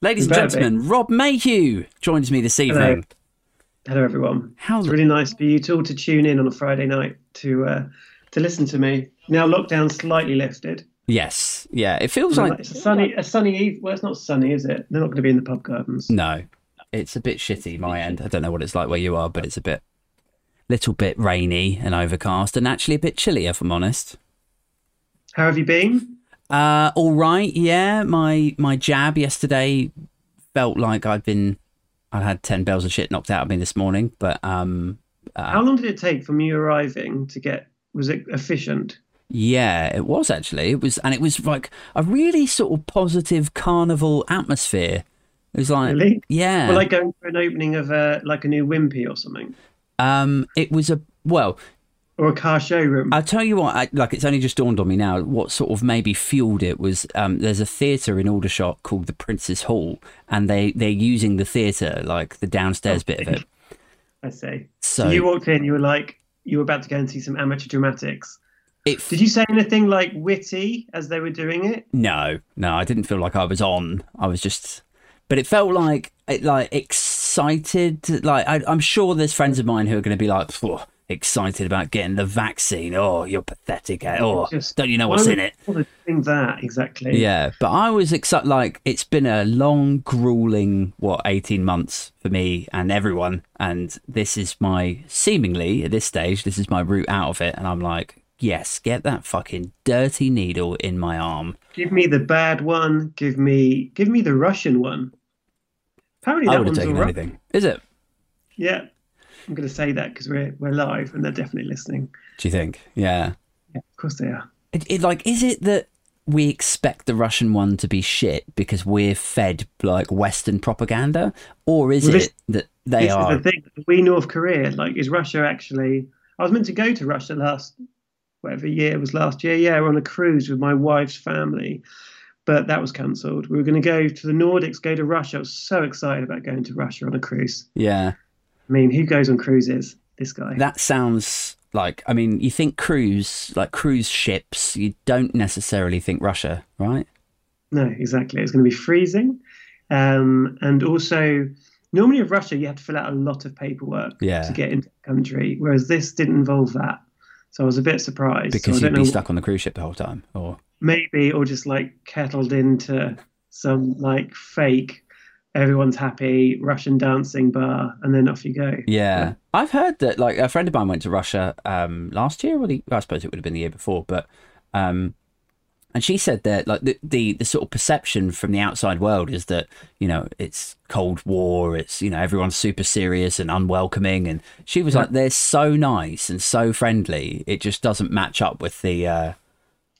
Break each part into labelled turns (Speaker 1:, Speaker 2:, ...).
Speaker 1: Ladies and gentlemen, Rob Mayhew joins me this evening.
Speaker 2: Hello, Hello everyone.
Speaker 1: How's
Speaker 2: It's really nice for you all to tune in on a Friday night to uh, to listen to me. Now lockdown slightly lifted.
Speaker 1: Yes, yeah. It feels like
Speaker 2: it's a sunny, a sunny eve. Well, it's not sunny, is it? They're not going to be in the pub gardens.
Speaker 1: no. It's a bit shitty my end. I don't know what it's like where you are, but it's a bit, little bit rainy and overcast, and actually a bit chilly, if I'm honest.
Speaker 2: How have you been?
Speaker 1: Uh, all right. Yeah, my my jab yesterday felt like I'd been, I had ten bells of shit knocked out of me this morning, but um,
Speaker 2: How long did it take from you arriving to get? Was it efficient?
Speaker 1: Yeah, it was actually. It was, and it was like a really sort of positive carnival atmosphere. It was like,
Speaker 2: Really?
Speaker 1: yeah.
Speaker 2: Well, like going for an opening of a like a new Wimpy or something,
Speaker 1: um, it was a well.
Speaker 2: Or a car showroom.
Speaker 1: I'll tell you what. I, like, it's only just dawned on me now. What sort of maybe fueled it was um, there's a theatre in Aldershot called the Prince's Hall, and they they're using the theatre like the downstairs bit of it.
Speaker 2: I see.
Speaker 1: So,
Speaker 2: So you walked in, you were like, you were about to go and see some amateur dramatics.
Speaker 1: it
Speaker 2: Did you say anything like witty as they were doing it?
Speaker 1: No, no, I didn't feel like I was on. I was just, but it felt like it, like excited. Like I, I'm sure there's friends of mine who are going to be like "Phew, excited about getting the vaccine. Oh, you're pathetic. eh? Oh,
Speaker 2: Just-
Speaker 1: don't you know what's in it?
Speaker 2: think that exactly?
Speaker 1: Yeah, but I was excited. Like it's been a long, grueling what 18 months for me and everyone, and this is my seemingly at this stage, this is my route out of it, and I'm like. Yes, get that fucking dirty needle in my arm.
Speaker 2: Give me the bad one. Give me, give me the Russian one. Apparently
Speaker 1: I
Speaker 2: that
Speaker 1: would have taken
Speaker 2: right.
Speaker 1: anything. Is it?
Speaker 2: Yeah, I'm going to say that because we're we're live and they're definitely listening.
Speaker 1: Do you think? Yeah.
Speaker 2: Yeah, of course they are.
Speaker 1: It, it, like, is it that we expect the Russian one to be shit because we're fed like Western propaganda, or is
Speaker 2: Well,
Speaker 1: it that they
Speaker 2: this
Speaker 1: are?
Speaker 2: is the thing. We North Korea, like, is Russia actually? I was meant to go to Russia last, whatever year it was last year. Yeah, we were on a cruise with my wife's family, but that was cancelled. We were going to go to the Nordics, go to Russia. I was so excited about going to Russia on a cruise.
Speaker 1: Yeah,
Speaker 2: I mean, who goes on cruises? This guy.
Speaker 1: that sounds like. I mean, you think cruise, like cruise ships, you don't necessarily think Russia, right?
Speaker 2: No, exactly. It's going to be freezing, um, and also normally with Russia you have to fill out a lot of paperwork
Speaker 1: Yeah.
Speaker 2: to get into the country, whereas this didn't involve that. So I was a bit surprised.
Speaker 1: Because
Speaker 2: I
Speaker 1: you'd be stuck on the cruise ship the whole time, or
Speaker 2: maybe or just like kettled into some like fake. Everyone's happy Russian dancing bar, and then off you go.
Speaker 1: Yeah. I've heard that like a friend of mine went to Russia um last year or the I suppose it would have been the year before, but um and she said that like the, the the sort of perception from the outside world is that, you know, it's Cold War, it's you know, everyone's super serious and unwelcoming and she was like they're so nice and so friendly. It just doesn't match up with the uh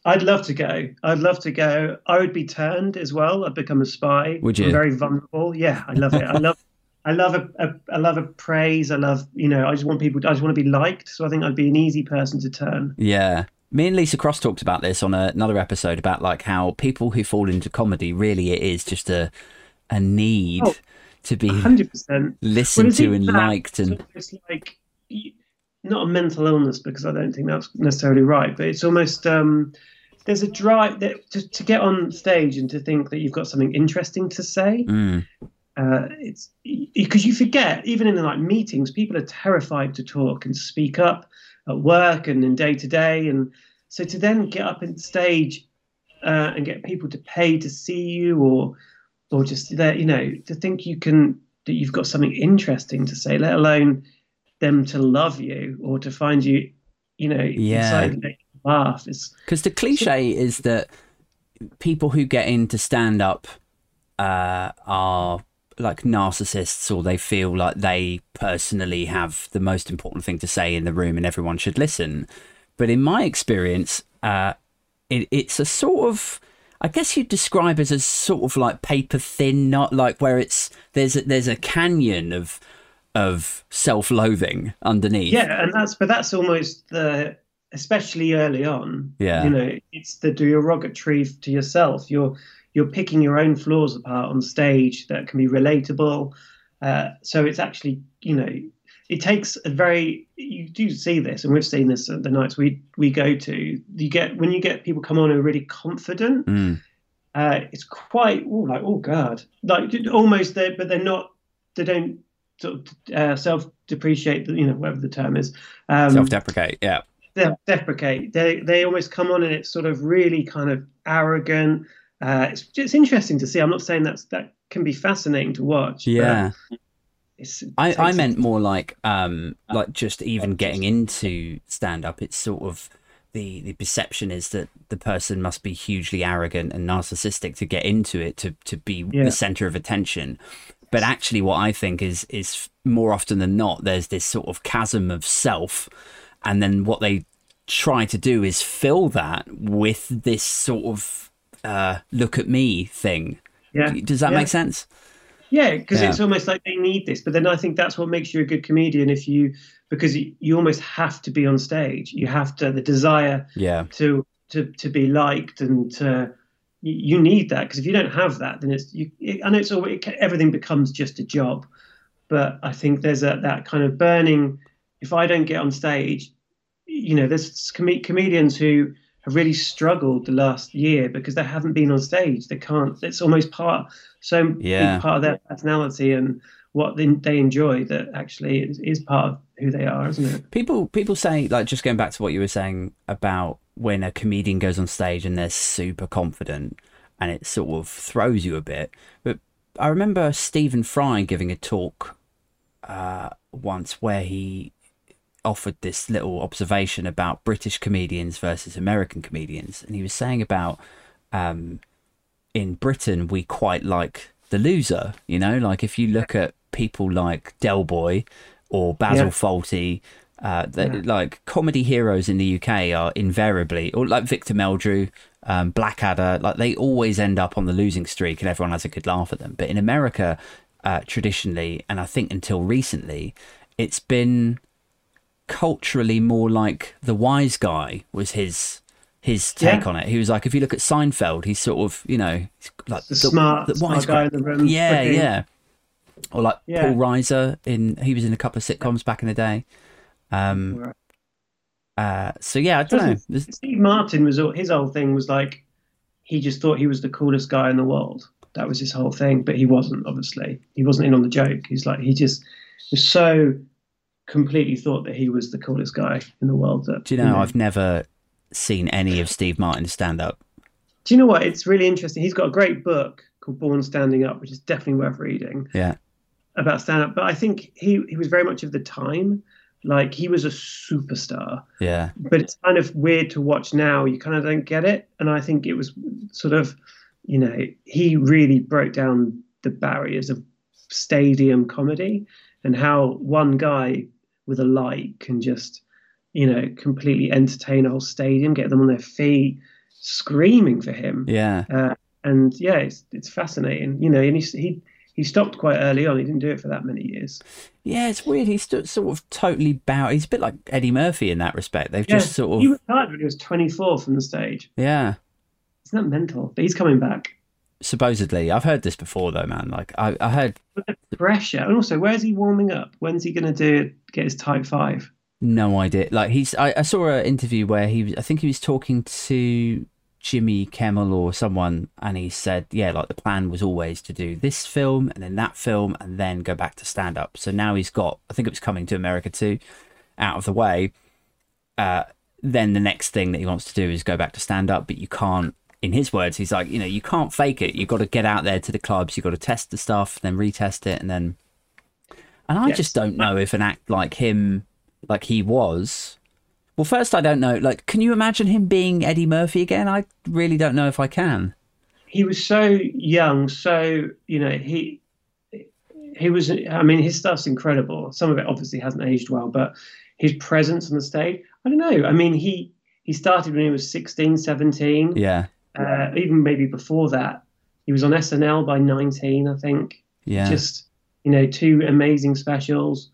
Speaker 2: I'd love to go. I'd love to go. I would be turned as well. I'd become a spy.
Speaker 1: Would you?
Speaker 2: I'm very vulnerable. Yeah, I love it. I love. I love a, a. I love a praise. I love. You know. I just want people. I just want to be liked. So I think I'd be an easy person to turn.
Speaker 1: Yeah. Me and Lisa Cross talked about this on a, another episode about like how people who fall into comedy really it is just a a need
Speaker 2: Oh,
Speaker 1: to be
Speaker 2: Hundred percent.
Speaker 1: listened to and liked and
Speaker 2: it's like not a mental illness because I don't think that's necessarily right, but it's almost um, there's a drive that to, to get on stage and to think that you've got something interesting to say.
Speaker 1: Mm,
Speaker 2: uh, it's because you forget even in like meetings people are terrified to talk and speak up at work and in day to day and so to then get up on stage uh, and get people to pay to see you or or just that you know to think you can that you've got something interesting to say let alone them to love you or to find you you know
Speaker 1: Yeah.
Speaker 2: excited to make you laugh
Speaker 1: Because the cliche is that people who get into stand up uh, are like narcissists or they feel like they personally have the most important thing to say in the room and everyone should listen. But in my experience, uh, it, it's a sort of. I guess you'd describe as a sort of like paper thin, not like where it's there's a, there's a canyon of of self-loathing underneath.
Speaker 2: Yeah, and that's but that's almost the especially early on.
Speaker 1: Yeah.
Speaker 2: You know, it's the derogatory to yourself. You're you're picking your own flaws apart on stage that can be relatable. Uh, so it's actually, you know, it takes a very you do see this, and we've seen this at the nights we we go to. You get when you get people come on who are really confident.
Speaker 1: Mm.
Speaker 2: uh, it's quite like oh god, like almost there, but they're not. They don't sort of uh, self-depreciate. You know, whatever the term is.
Speaker 1: Um, self-deprecate. Yeah.
Speaker 2: Self-deprecate. They they almost come on and it's sort of really kind of arrogant. Uh, it's it's interesting to see. I'm not saying that's that can be fascinating to watch.
Speaker 1: Yeah. I, I meant more like um like just even getting into stand up. It's sort of the the perception is that the person must be hugely arrogant and narcissistic to get into it to to be yeah. the center of attention but actually what i think is is more often than not there's this sort of chasm of self and then what they try to do is fill that with this sort of uh, look at me thing yeah does that
Speaker 2: yeah.
Speaker 1: make sense
Speaker 2: yeah because yeah. it's almost like they need this but then i think that's what makes you a good comedian if you because you almost have to be on stage. You have to the desire
Speaker 1: yeah.
Speaker 2: to to to be liked and to you need that because if you don't have that, then it's you. It, I know it's all it, everything becomes just a job, but I think there's a that kind of burning. If I don't get on stage, you know, there's com- comedians who have really struggled the last year because they haven't been on stage. They can't. It's almost part so
Speaker 1: yeah.
Speaker 2: part of their personality and what they, they enjoy that actually is, is part of who they are, isn't it?
Speaker 1: People people say like just going back to what you were saying about when a comedian goes on stage and they're super confident and it sort of throws you a bit. But I remember Stephen Fry giving a talk uh, once where he offered this little observation about British comedians versus American comedians, and he was saying about um, in Britain we quite like the loser. You know, like if you look at people like Del Boy or Basil yeah. Fawlty. Uh, yeah. Like comedy heroes in the UK are invariably, or like Victor Meldrew, um, Blackadder, like they always end up on the losing streak and everyone has a good laugh at them. But in America, uh, traditionally, and I think until recently, it's been culturally more like the wise guy was his his take yeah. on it. He was like, if you look at Seinfeld, he's sort of, you know, like
Speaker 2: the, the smart, the wise guy in the room.
Speaker 1: Yeah, yeah or like yeah. Paul Reiser in he was in a couple of sitcoms back in the day. Um, uh, so yeah, I don't know.
Speaker 2: Steve Martin was his whole thing was like he just thought he was the coolest guy in the world. That was his whole thing, but he wasn't. Obviously, he wasn't in on the joke. He's like he just was so completely thought that he was the coolest guy in the world. That,
Speaker 1: Do you know, you know I've never seen any of Steve Martin's stand up.
Speaker 2: Do you know what? It's really interesting. He's got a great book called Born Standing Up, which is definitely worth reading.
Speaker 1: Yeah
Speaker 2: about stand up, but I think he he was very much of the time. Like he was a superstar.
Speaker 1: Yeah.
Speaker 2: But it's kind of weird to watch now. You kind of don't get it, and I think it was sort of, you know, he really broke down the barriers of stadium comedy and how one guy with a light can just, you know, completely entertain a whole stadium, get them on their feet, screaming for him.
Speaker 1: Yeah.
Speaker 2: Uh, and yeah, it's it's fascinating, you know. And he he he stopped quite early on. He didn't do it for that many years.
Speaker 1: Yeah, it's weird. He's sort of totally bowed. He's a bit like Eddie Murphy in that respect. They've yeah, just sort of.
Speaker 2: He retired when he was 24 from the stage.
Speaker 1: Yeah.
Speaker 2: Isn't that mental? But he's coming back.
Speaker 1: Supposedly. I've heard this before, though, man. Like, I, I heard.
Speaker 2: The pressure. And also, where's he warming up? When's he going to do get his type five?
Speaker 1: No idea. Like, he's. I, I saw an interview where he was. I think he was talking to Jimmy Kimmel or someone, and he said, yeah, like the plan was always to do this film and then that film and then go back to stand up. So now he's got, I think it was Coming 2 America, out of the way. Uh, then the next thing that he wants to do is go back to stand up, but you can't. In his words, he's like, you know, you can't fake it. You've got to get out there to the clubs. You've got to test the stuff, then retest it, and then. And I yes. just don't know if an act like him, like he was, well, first, I don't know. Like, can you imagine him being Eddie Murphy again? I really don't know if I can.
Speaker 2: He was so young, so you know he he was. I mean, his stuff's incredible. Some of it obviously hasn't aged well, but his presence on the stage. I don't know. I mean, he he started when he was 16, 17.
Speaker 1: Yeah.
Speaker 2: Uh, even maybe before that, he was on SNL by 19, I think.
Speaker 1: Yeah.
Speaker 2: Just you know, two amazing specials.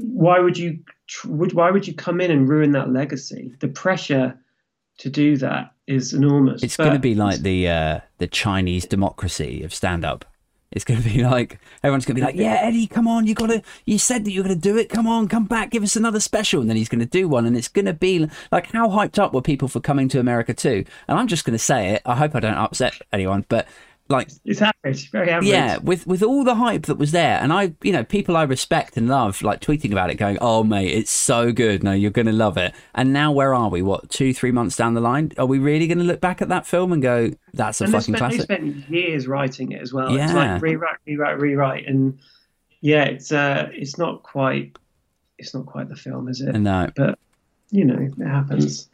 Speaker 2: Why would you would, why would you come in and ruin that legacy? The pressure to do that is enormous.
Speaker 1: It's going to be like the uh, the Chinese democracy of stand up. It's going to be like everyone's going to be like, "Yeah, Eddie, come on, you got to. You said that you're going to do it. Come on, come back, give us another special." And then he's going to do one, and it's going to be like, how hyped up were people for Coming 2 America? And I'm just going to say it. I hope I don't upset anyone, but like
Speaker 2: it's average, very average.
Speaker 1: yeah, with with all the hype that was there, and I, you know, people I respect and love, like tweeting about it, going, "Oh mate, it's so good. No, you're gonna love it." And now, where are we? What two, three months down the line? Are we really going to look back at that film and go, "That's a
Speaker 2: and
Speaker 1: fucking
Speaker 2: spent,
Speaker 1: classic"?
Speaker 2: spent years writing it as well. It's
Speaker 1: Yeah.
Speaker 2: like rewrite, rewrite, rewrite, and yeah, it's uh, it's not quite, it's not quite the film, is it?
Speaker 1: No,
Speaker 2: But you know, it happens.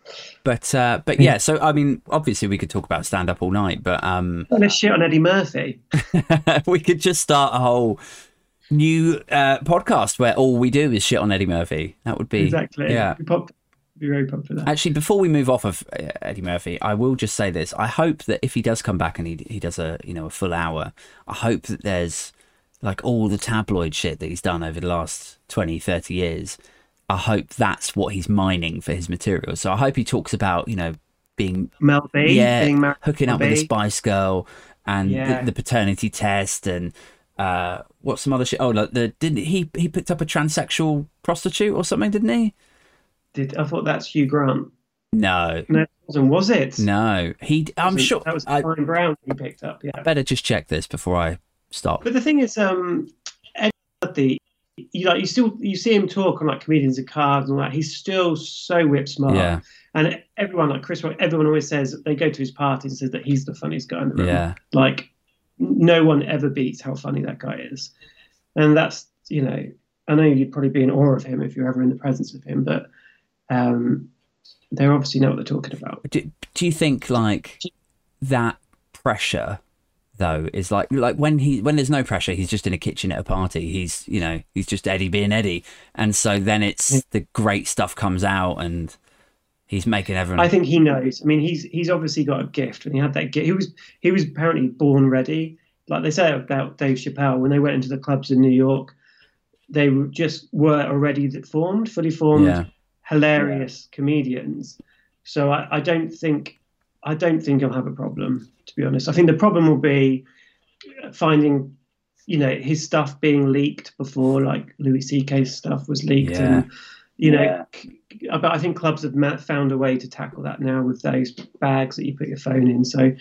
Speaker 1: but uh, but yeah. So I mean, obviously, we could talk about stand up all night, but um,
Speaker 2: Well, let's shit on Eddie Murphy.
Speaker 1: we could just start a whole new uh, podcast where all we do is shit on Eddie Murphy. That would be
Speaker 2: Exactly.
Speaker 1: Yeah.
Speaker 2: Be, pop- be very popular.
Speaker 1: Actually, before we move off of uh, Eddie Murphy, I will just say this: I hope that if he does come back and he he does a you know a full hour, I hope that there's like all the tabloid shit that he's done over the last 20, 30 years. I hope that's what he's mining for his material. So I hope he talks about you know being
Speaker 2: Mel B.
Speaker 1: yeah
Speaker 2: married
Speaker 1: hooking up
Speaker 2: Mel
Speaker 1: with a Spice Girl and
Speaker 2: Yeah.
Speaker 1: the, the paternity test and. Uh, what's some other shit? Oh, like the didn't he? He picked up a transsexual prostitute or something, didn't he?
Speaker 2: Did I thought that's Hugh Grant?
Speaker 1: No,
Speaker 2: No, it wasn't. Was it?
Speaker 1: no. He. I'm sure.
Speaker 2: that was
Speaker 1: I,
Speaker 2: Fine Brown he picked up. Yeah.
Speaker 1: I better just check this before I stop.
Speaker 2: But the thing is, um, Eddie you like you still you see him talk on like Comedians in Cars and all that. He's still so whip smart.
Speaker 1: Yeah,
Speaker 2: And everyone like Chris Rock, everyone always says they go to his party and says that he's the funniest guy in the room.
Speaker 1: yeah,
Speaker 2: Like no one ever beats how funny that guy is. And that's you know, I know you'd probably be in awe of him if you're ever in the presence of him, but um, they obviously know what they're talking about.
Speaker 1: Do, do you think like that pressure though is like like when he when there's no pressure, he's just in a kitchen at a party. He's you know he's just Eddie being Eddie, and so then it's the great stuff comes out and he's making everyone.
Speaker 2: I think he knows. I mean, he's he's obviously got a gift, and he had that gift. He was he was apparently born ready. Like they say about Dave Chappelle, when they went into the clubs in New York, they just were already formed, fully formed,
Speaker 1: Yeah.
Speaker 2: hilarious comedians. So I, I don't think I don't think he'll have a problem. To be honest, I think the problem will be finding, you know, his stuff being leaked before, like Louis C.K.'s stuff was leaked,
Speaker 1: Yeah.
Speaker 2: and you know,
Speaker 3: Yeah.
Speaker 2: but I think clubs have found a way to tackle that now with those bags that you put your phone in. So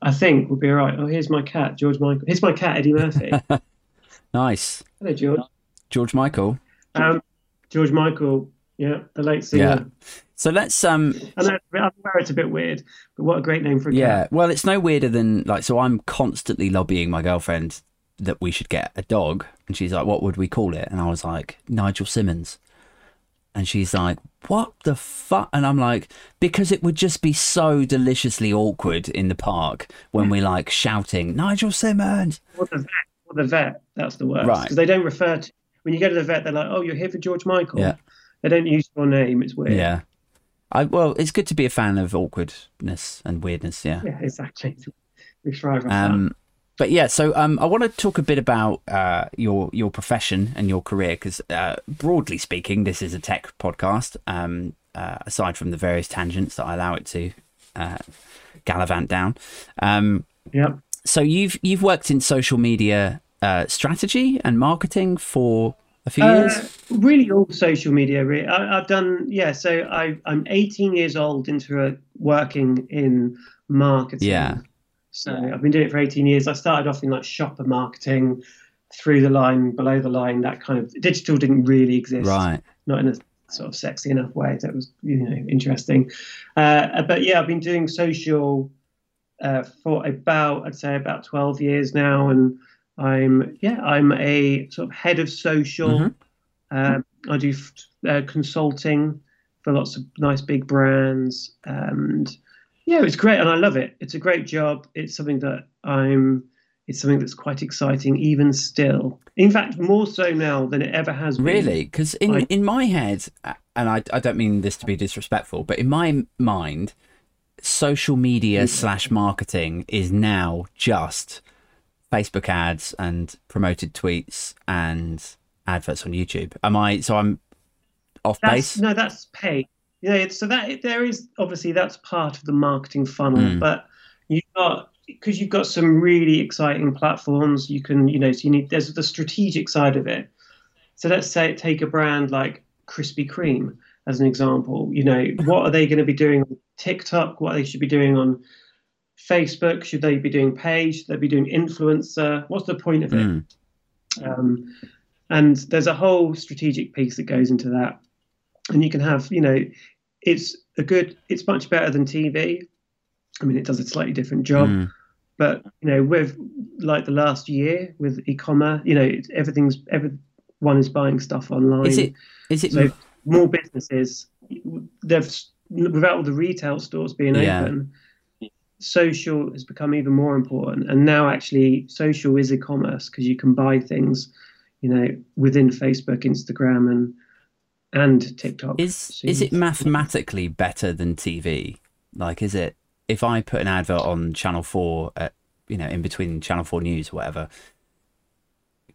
Speaker 2: I think we'll be all right. Oh, here's my cat, George Michael. Here's my cat, Eddie Murphy.
Speaker 1: nice,
Speaker 2: Hello, George.
Speaker 1: George Michael.
Speaker 2: Um, George Michael, yeah, the late singer.
Speaker 1: Yeah. So let's um
Speaker 2: I know I'm aware it's a bit weird, but what a great name for a
Speaker 1: Yeah,
Speaker 2: cat.
Speaker 1: well, it's no weirder than like. So I'm constantly lobbying my girlfriend that we should get a dog, and she's like, "What would we call it?" And I was like, "Nigel Simmons," and she's like, "What the fuck?" And I'm like, "Because it would just be so deliciously awkward in the park when we like shouting Nigel Simmons."
Speaker 2: Or the vet. Or the vet. That's the worst.
Speaker 1: Right.
Speaker 2: Because they don't refer to when you go to the vet. They're like, "Oh, you're here for George Michael."
Speaker 1: Yeah.
Speaker 2: They don't use your name. It's weird.
Speaker 1: Yeah. I well, it's good to be a fan of awkwardness and weirdness. Yeah.
Speaker 2: Yeah, exactly. We thrive on
Speaker 1: Um, but yeah, so um, I want to talk a bit about uh, your your profession and your career because, uh, broadly speaking, this is a tech podcast. Um, uh, aside from the various tangents that I allow it to uh, gallivant down, um.
Speaker 2: Yep.
Speaker 1: so you've you've worked in social media uh, strategy and marketing for a few years.
Speaker 2: Uh, really, all social media. Really, I, I've done. Yeah, so I, I'm 18 years old into a, working in marketing.
Speaker 1: Yeah.
Speaker 2: So I've been doing it for 18 years. I started off in like shopper marketing, through the line, below the line. That kind of digital didn't really exist.
Speaker 1: Right.
Speaker 2: Not in a sort of sexy enough way that was you know interesting. Uh, but yeah, I've been doing social uh, for about I'd say about 12 years now, and I'm yeah I'm a sort of head of social.
Speaker 1: Mhm.
Speaker 2: Um, I do uh, consulting for lots of nice big brands, and yeah, it's great, and I love it. It's a great job. It's something that I'm. It's something that's quite exciting, even still. In fact, more so now than it ever has been.
Speaker 1: Really? Because in,
Speaker 2: I-
Speaker 1: in my head, and I, I don't mean this to be disrespectful, but in my mind, social media slash marketing is now just Facebook ads and promoted tweets and adverts on YouTube. Am I? So I'm off
Speaker 2: That's,
Speaker 1: base.
Speaker 2: no, that's paid. Yeah, so that there is obviously that's part of the marketing funnel,
Speaker 1: Mm.
Speaker 2: but you've got because you've got some really exciting platforms, you can, you know, so you need there's the strategic side of it. So let's say take a brand like Krispy Kreme as an example. You know, what are they going to be doing on TikTok? What they should be doing on Facebook? Should they be doing page? Should they be doing influencer? What's the point of it?
Speaker 1: Mm.
Speaker 2: Um, and there's a whole strategic piece that goes into that. And you can have, you know, it's a good, it's much better than TV. I mean, it does a slightly different job,
Speaker 1: Mm.
Speaker 2: but you know, with like the last year with e-commerce, you know, everything's everyone is buying stuff online.
Speaker 1: Is it? Is it?
Speaker 2: So more businesses, they've without all the retail stores being
Speaker 1: Yeah.
Speaker 2: open, social has become even more important. And now actually, social is e-commerce because you can buy things, you know, within Facebook, Instagram, and and TikTok.
Speaker 1: Is
Speaker 2: So
Speaker 1: is it mathematically better than TV? Like, is it if I put an advert on Channel Four, at, you know, in between Channel Four News or whatever?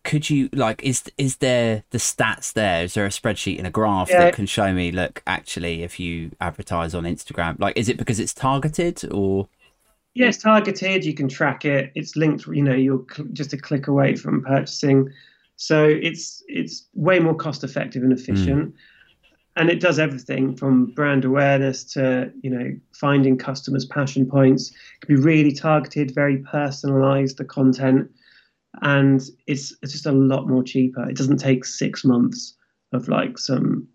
Speaker 1: Could you like is is there the stats there? Is there a spreadsheet and a graph
Speaker 2: Yeah.
Speaker 1: that can show me? Look, actually, if you advertise on Instagram, like, is it because it's targeted or?
Speaker 2: Yeah, it's targeted. You can track it. It's linked. You know, you're cl- just a click away from purchasing, so it's it's way more cost effective and efficient, mm. and it does everything from brand awareness to you know finding customers' passion points. It can be really targeted, very personalised the content, and it's it's just a lot more cheaper. It doesn't take six months of like some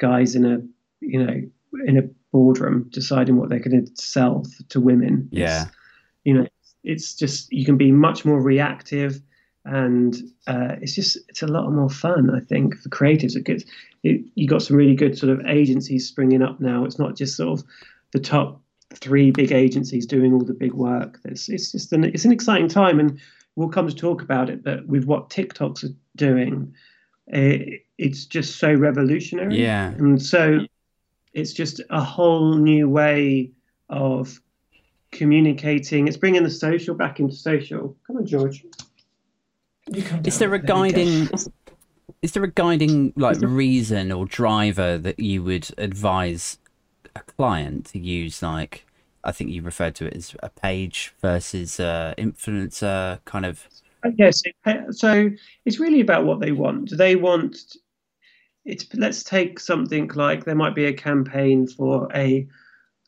Speaker 2: guys in a you know in a boardroom deciding what they're going to sell to women. It's-
Speaker 1: Yeah.
Speaker 2: you know, it's just you can be much more reactive, and uh, it's just it's a lot more fun. I think for creatives, it gets it, you got some really good sort of agencies springing up now. It's not just sort of the top three big agencies doing all the big work. It's it's just an it's an exciting time, and we'll come to talk about it. But with what TikToks are doing, it, it's just so revolutionary.
Speaker 1: Yeah.
Speaker 2: And so it's just a whole new way of communicating. It's bringing the social back into social. Come on, George. You come
Speaker 1: Is there a
Speaker 2: you go.
Speaker 1: guiding? Is there a guiding like reason or driver that you would advise a client to use? Like, I think you referred to it as a page versus uh, influencer kind of.
Speaker 2: Yes. so it's really about what they want. Do they want? It's let's take something like there might be a campaign for a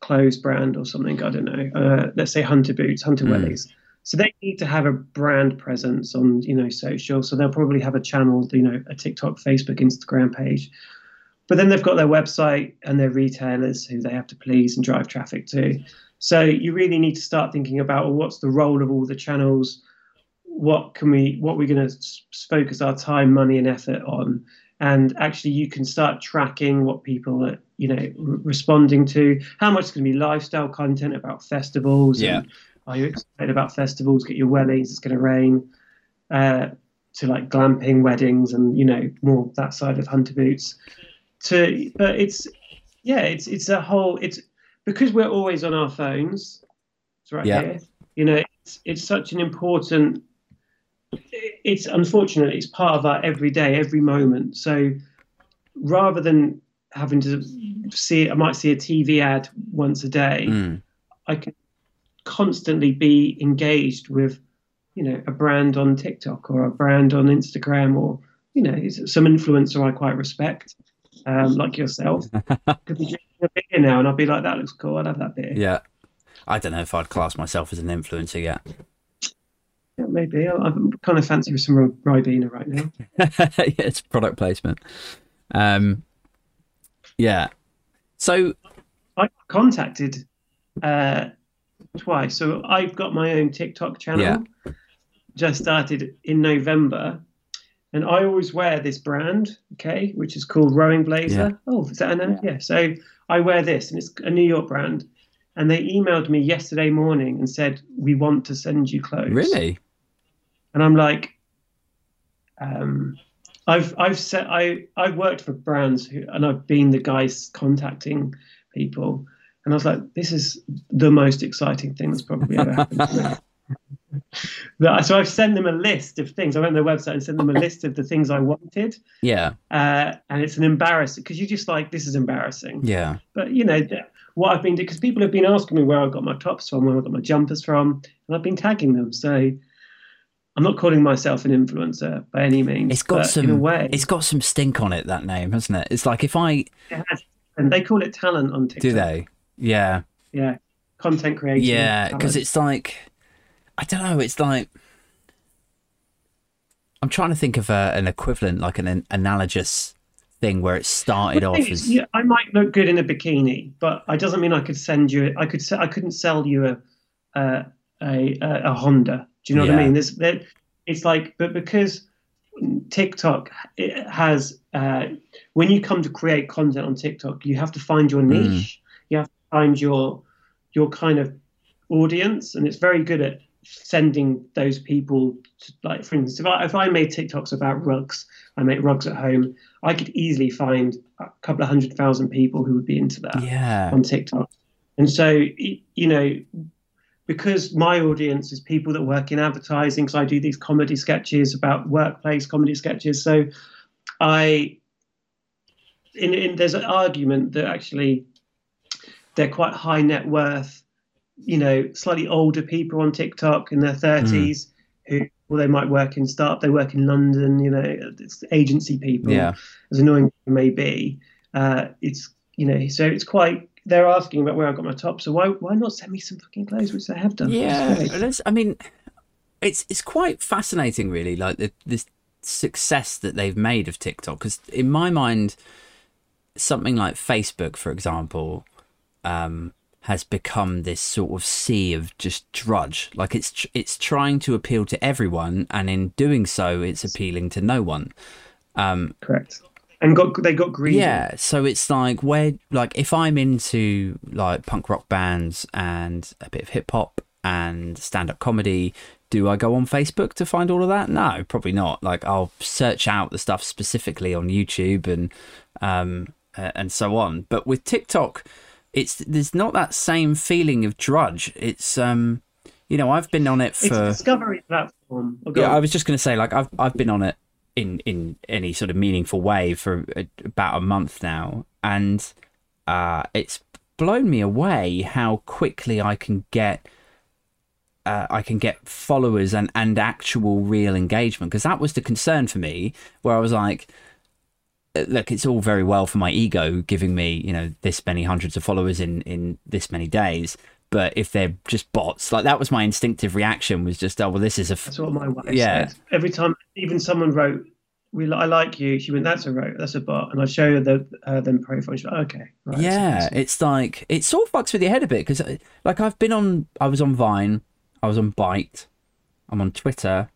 Speaker 2: clothes brand or something. I don't know. Uh, let's say Hunter Boots, Hunter
Speaker 1: Mm.
Speaker 2: Wellies. So they need to have a brand presence on you know social. So they'll probably have a channel, you know, a TikTok, Facebook, Instagram page. But then they've got their website and their retailers who they have to please and drive traffic to. So you really need to start thinking about well, what's the role of all the channels what can we what we're going to focus our time money and effort on and actually you can start tracking what people are you know r- responding to. How much is going to be lifestyle content about festivals?
Speaker 1: Yeah.
Speaker 2: and are you excited about festivals? Get your wellies it's going to rain. Uh, to like glamping weddings and you know more that side of hunter boots. To but it's yeah it's it's a whole it's because we're always on our phones it's right
Speaker 1: Yeah.
Speaker 2: here you know it's it's such an important it's unfortunately it's part of our everyday every moment so rather than having to see i might see a tv ad once a day
Speaker 1: Mm,
Speaker 2: i can constantly be engaged with you know a brand on tiktok or a brand on instagram or you know some influencer i quite respect um, like yourself could be drinking a beer now and I'd be like that looks cool i'd have that beer
Speaker 1: yeah. I don't know if I'd class myself as an influencer yet.
Speaker 2: Yeah, maybe i'm kind of fancy with some ribena right now
Speaker 1: yeah, it's product placement. Um, yeah. So
Speaker 2: I contacted uh, twice. So I've got my own TikTok channel.
Speaker 1: Yeah.
Speaker 2: Just started in November. And I always wear this brand, okay, which is called Rowing Blazer.
Speaker 1: Yeah.
Speaker 2: Oh, is that a name? Yeah. So I wear this, and it's a New York brand. And they emailed me yesterday morning and said, We want to send you clothes.
Speaker 1: really,
Speaker 2: And I'm like, um, I've I've set I I've worked for brands who and I've been the guys contacting people, and I was like, this is the most exciting thing that's probably ever happened to me. But- so I've sent them a list of things. I went on their website and sent them a list of the things I wanted,
Speaker 1: yeah,
Speaker 2: uh, and it's an embarrassing because you're just like, this is embarrassing
Speaker 1: yeah,
Speaker 2: but you know what I've been doing because people have been asking me where I got my tops from, where I got my jumpers from, and I've been tagging them. So I'm not calling myself an influencer by any means.
Speaker 1: It's got some.
Speaker 2: way,
Speaker 1: It's got some stink on it. That name, hasn't it? It's like if I
Speaker 2: it has- and they call it talent on TikTok.
Speaker 1: do they. Yeah,
Speaker 2: Yeah, content creation.
Speaker 1: yeah, because it's like I don't know. It's like I'm trying to think of a, an equivalent, like an, an analogous thing where it started off
Speaker 2: is,
Speaker 1: as
Speaker 2: yeah, I might look good in a bikini, but it doesn't mean I could send you. I could. I couldn't sell you a a a, a Honda. Do you know what I mean? There's there, it's like, but because TikTok it has uh, when you come to create content on TikTok, you have to find your niche. You have to find your your kind of audience, and it's very good at sending those people. To, like, for instance, if I if I made TikToks about rugs, I make rugs at home. I could easily find a couple of hundred thousand people who would be into that
Speaker 1: yeah,
Speaker 2: on TikTok. And so, you know, because my audience is people that work in advertising, because I do these comedy sketches about workplace comedy sketches. So I, in, in there's an argument that actually they're quite high net worth, you know, slightly older people on TikTok in their hmm. 30s who, well, they might work in startup, they work in London, you know, it's agency people
Speaker 1: yeah,
Speaker 2: as annoying as it may be, uh, it's you know, so it's quite. They're asking about where I got my top, so why why not send me some fucking clothes, which they have done.
Speaker 1: yeah.
Speaker 2: It's great.
Speaker 1: That's- I mean, it's it's quite fascinating, really. Like the this success that they've made of TikTok, because in my mind, something like Facebook, for example, um, has become this sort of sea of just drudge. Like it's tr- it's trying to appeal to everyone, and in doing so, it's appealing to no one. Um,
Speaker 2: Correct. And got they got greedy.
Speaker 1: yeah, so it's like where like if I'm into like punk rock bands and a bit of hip hop and stand up comedy, do I go on Facebook to find all of that? No, probably not. Like I'll search out the stuff specifically on YouTube and um uh, and so on. But with TikTok, it's there's not that same feeling of drudge. It's um you know, I've been on it
Speaker 2: It's
Speaker 1: for
Speaker 2: a discovery platform. Oh,
Speaker 1: yeah,
Speaker 2: on.
Speaker 1: I was just going to say, like, I've I've been on it in in any sort of meaningful way for a, about a month now, and uh, it's blown me away how quickly I can get. Uh, I can get followers and, and actual real engagement because that was the concern for me where I was like, look, it's all very well for my ego giving me, you know, this many hundreds of followers in, in this many days. But if they're just bots, like that was my instinctive reaction was just, oh, well, this is a, f-
Speaker 2: That's what my wife
Speaker 1: Yeah.
Speaker 2: said. Every time, even someone wrote, "We, I like you," she went, "That's a wrote, that's a bot," and I show her the uh, them profile. She's like, "Okay, right,
Speaker 1: yeah, it's like it sort of fucks with your head a bit because, like, I've been on, I was on Vine, I was on Byte, I'm on Twitter,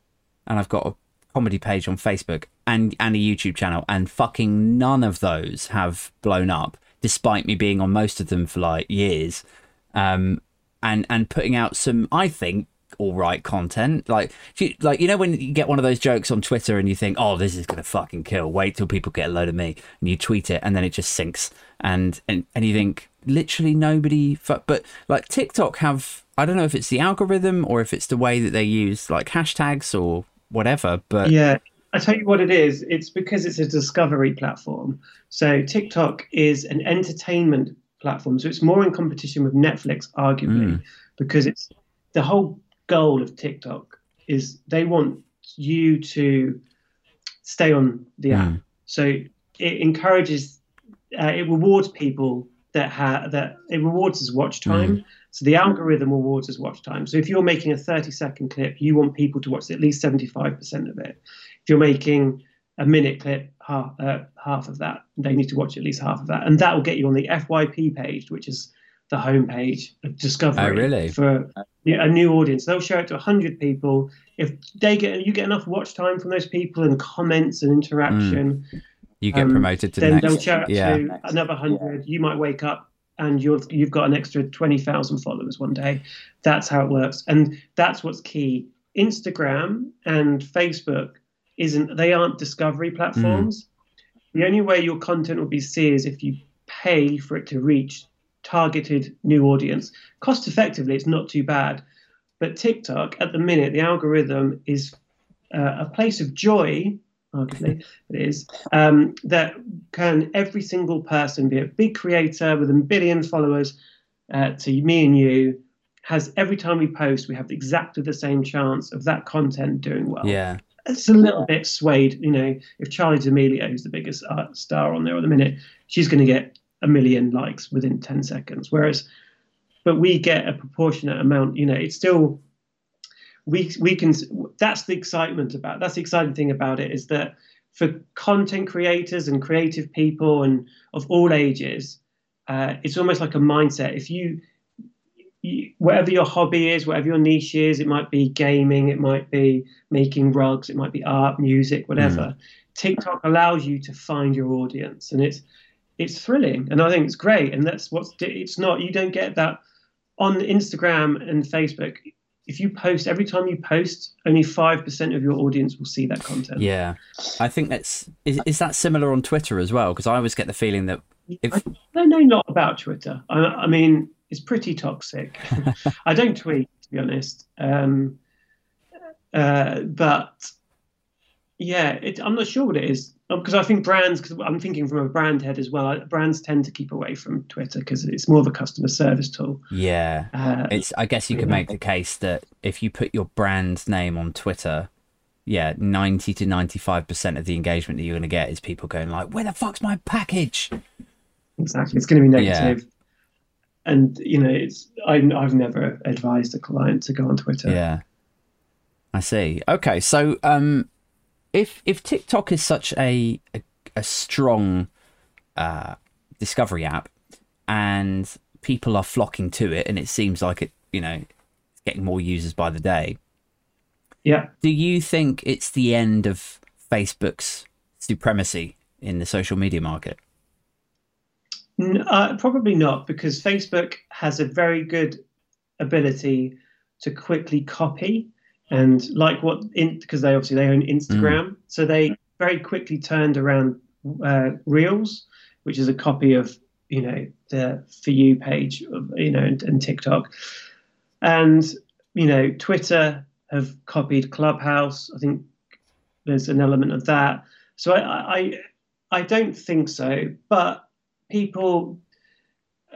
Speaker 1: and I've got a comedy page on Facebook and and a YouTube channel, and fucking none of those have blown up, despite me being on most of them for like years, um, and and putting out some, I think. All right, content like you, like you know when you get one of those jokes on Twitter and you think, oh, this is gonna fucking kill. Wait till people get a load of me, and you tweet it, and then it just sinks, and and and you think literally nobody. Fu-. But like TikTok have, I don't know if it's the algorithm or if it's the way that they use like hashtags or whatever. But
Speaker 2: Yeah, I tell you what it is. It's because it's a discovery platform. So TikTok is an entertainment platform. So it's more in competition with Netflix, arguably, because it's the whole goal of TikTok is they want you to stay on the app.
Speaker 1: Mm.
Speaker 2: So it encourages, uh, it rewards people that have that it rewards as watch time. So the algorithm rewards as watch time. So if you're making a 30 second clip, you want people to watch at least 75% of it. If you're making a minute clip, half, uh, half of that, they need to watch at least half of that. And that will get you on the FYP page, which is the homepage of Discovery
Speaker 1: Oh, really?
Speaker 2: for a new audience. They'll show it to 100 people. If they get you get enough watch time from those people and comments and interaction,
Speaker 1: you get
Speaker 2: um,
Speaker 1: promoted to
Speaker 2: then
Speaker 1: next.
Speaker 2: they'll
Speaker 1: yeah,
Speaker 2: to another hundred. You might wake up and you've you've got an extra twenty thousand followers one day. That's how it works, and that's what's key. Instagram and Facebook isn't they aren't discovery platforms. The only way your content will be seen is if you pay for it to reach targeted new audience. Cost effectively, it's not too bad. But TikTok, at the minute, the algorithm is uh, a place of joy arguably it is, um, that can every single person be a big creator with a billion followers uh, to me and you has every time we post, we have exactly the same chance of that content doing well.
Speaker 1: Yeah.
Speaker 2: It's a little bit swayed, you know. If Charli D'Amelio, who's the biggest star on there at the minute, she's going to get a million likes within 10 seconds. Whereas, but we get a proportionate amount, you know, it's still, we, we can, that's the excitement about, that's the exciting thing about it is that for content creators and creative people and of all ages, uh, it's almost like a mindset. If you, whatever your hobby is, whatever your niche is, it might be gaming, it might be making rugs, it might be art, music, whatever. Mm. TikTok allows you to find your audience, and it's it's thrilling, and I think it's great. And that's what's it's not you don't get that on Instagram and Facebook. If you post every time you post, only five percent of your audience will see that content.
Speaker 1: Yeah, I think that's is is that similar on Twitter as well? Because I always get the feeling that if I
Speaker 2: don't know not about Twitter. I, I mean, it's pretty toxic. I don't tweet, to be honest. Um, uh, but yeah, it, I'm not sure what it is because um, I think brands. Because I'm thinking from a brand head as well. Brands tend to keep away from Twitter because it's more of a customer service tool.
Speaker 1: Yeah, uh, it's. I guess you could make the case that if you put your brand's name on Twitter, yeah, 90 to 95 percent of the engagement that you're going to get is people going like, "Where the fuck's my package?"
Speaker 2: Exactly, it's going to be negative. Yeah and you know it's I, i've never advised a client to go on twitter
Speaker 1: yeah i see okay so um if if tiktok is such a a, a strong uh discovery app and people are flocking to it and it seems like it you know getting more users by the day.
Speaker 2: Yeah.
Speaker 1: Do you think it's the end of facebook's supremacy in the social media market?
Speaker 2: Uh, probably not, because Facebook has a very good ability to quickly copy and like what in because they obviously they own Instagram, mm. so they very quickly turned around uh, Reels, which is a copy of you know the for you page of you know and, and TikTok, and you know Twitter have copied Clubhouse. I think there's an element of that. So I I, I don't think so, but people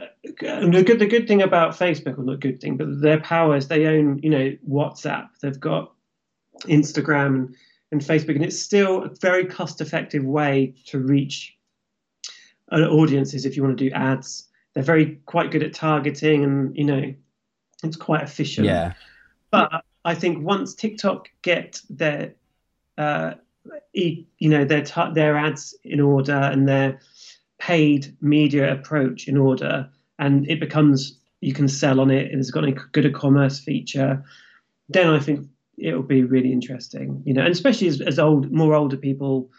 Speaker 2: uh, the good the good thing about Facebook, or not good thing, but their powers they own you know WhatsApp, they've got Instagram and, and Facebook, and it's still a very cost effective way to reach uh, audiences if you want to do ads. They're very quite good at targeting, and you know it's quite efficient.
Speaker 1: Yeah.
Speaker 2: But I think once TikTok get their uh, you know their their ads in order and their paid media approach in order, and it becomes you can sell on it, and it's got a good e-commerce feature, then I think it'll be really interesting. You know, and especially as, as old, more older people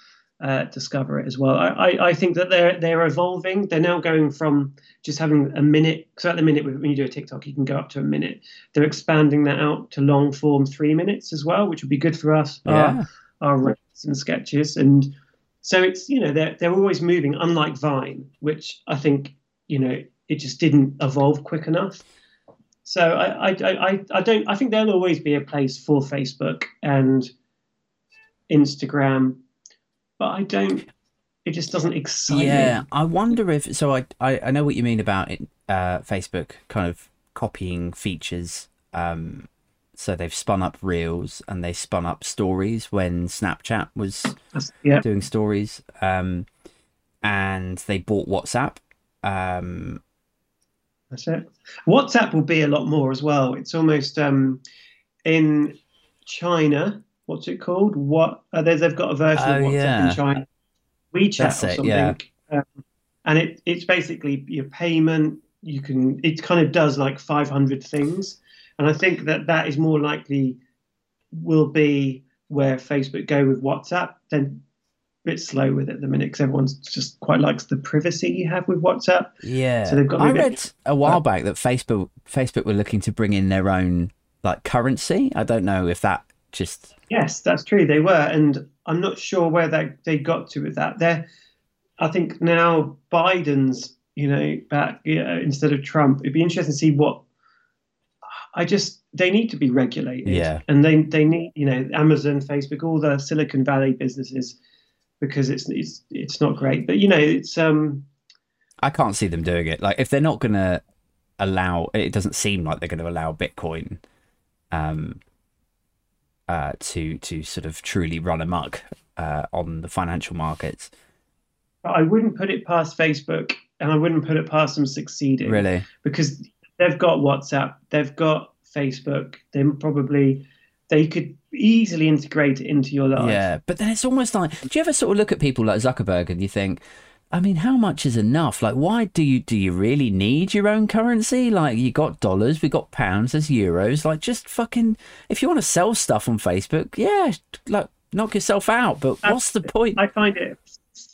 Speaker 2: uh, discover it as well. I, I, I, think that they're they're evolving. They're now going from just having a minute. So at the minute, when you do a TikTok, you can go up to a minute. They're expanding that out to long form three minutes as well, which would be good for us.
Speaker 1: Yeah.
Speaker 2: Our, our and sketches and so it's you know they're they're always moving, unlike Vine, which I think you know it just didn't evolve quick enough. So I I I, I don't I think there'll always be a place for Facebook and Instagram, but I don't. It just doesn't excite
Speaker 1: yeah,
Speaker 2: me.
Speaker 1: I wonder if so. I, I I know what you mean about it. Uh, Facebook kind of copying features um, so they've spun up reels and they spun up stories when Snapchat was
Speaker 2: yeah.
Speaker 1: doing stories. Um, and they bought WhatsApp. Um,
Speaker 2: That's it. WhatsApp will be a lot more as well. It's almost um, in China. What's it called? What uh, they've got a version oh, of WhatsApp yeah. in China. WeChat That's or something. It, yeah. Um, and it, it's basically your payment. You can. It kind of does like 500 things and I think that that is more likely will be where Facebook go with WhatsApp. Then a bit slow with it at the minute because everyone's just quite likes the privacy you have with WhatsApp.
Speaker 1: Yeah. So they've got. I read bit, a while back that Facebook Facebook were looking to bring in their own like currency. I don't know if that just.
Speaker 2: Yes, that's true. They were, and I'm not sure where they they got to with that. They're, I think now Biden's, you know, back you know, instead of Trump. It'd be interesting to see what I just they need to be regulated.
Speaker 1: Yeah.
Speaker 2: And they they need you know Amazon, Facebook, all the Silicon Valley businesses because it's it's it's not great. But you know, it's um,
Speaker 1: I can't see them doing it. Like if they're not going to allow, it doesn't seem like they're going to allow Bitcoin, um, uh, to to sort of truly run amok uh, on the financial markets.
Speaker 2: I wouldn't put it past Facebook, and I wouldn't put it past them succeeding.
Speaker 1: Really,
Speaker 2: because they've got WhatsApp, they've got Facebook. They probably they could easily integrate it into your life.
Speaker 1: Yeah, but then it's almost like, do you ever sort of look at people like Zuckerberg and you think, I mean, how much is enough? Like, why do you do you really need your own currency? Like, you got dollars, we got pounds, there's euros. Like, just fucking, if you want to sell stuff on Facebook, yeah, like knock yourself out. But what's the point?
Speaker 2: I find it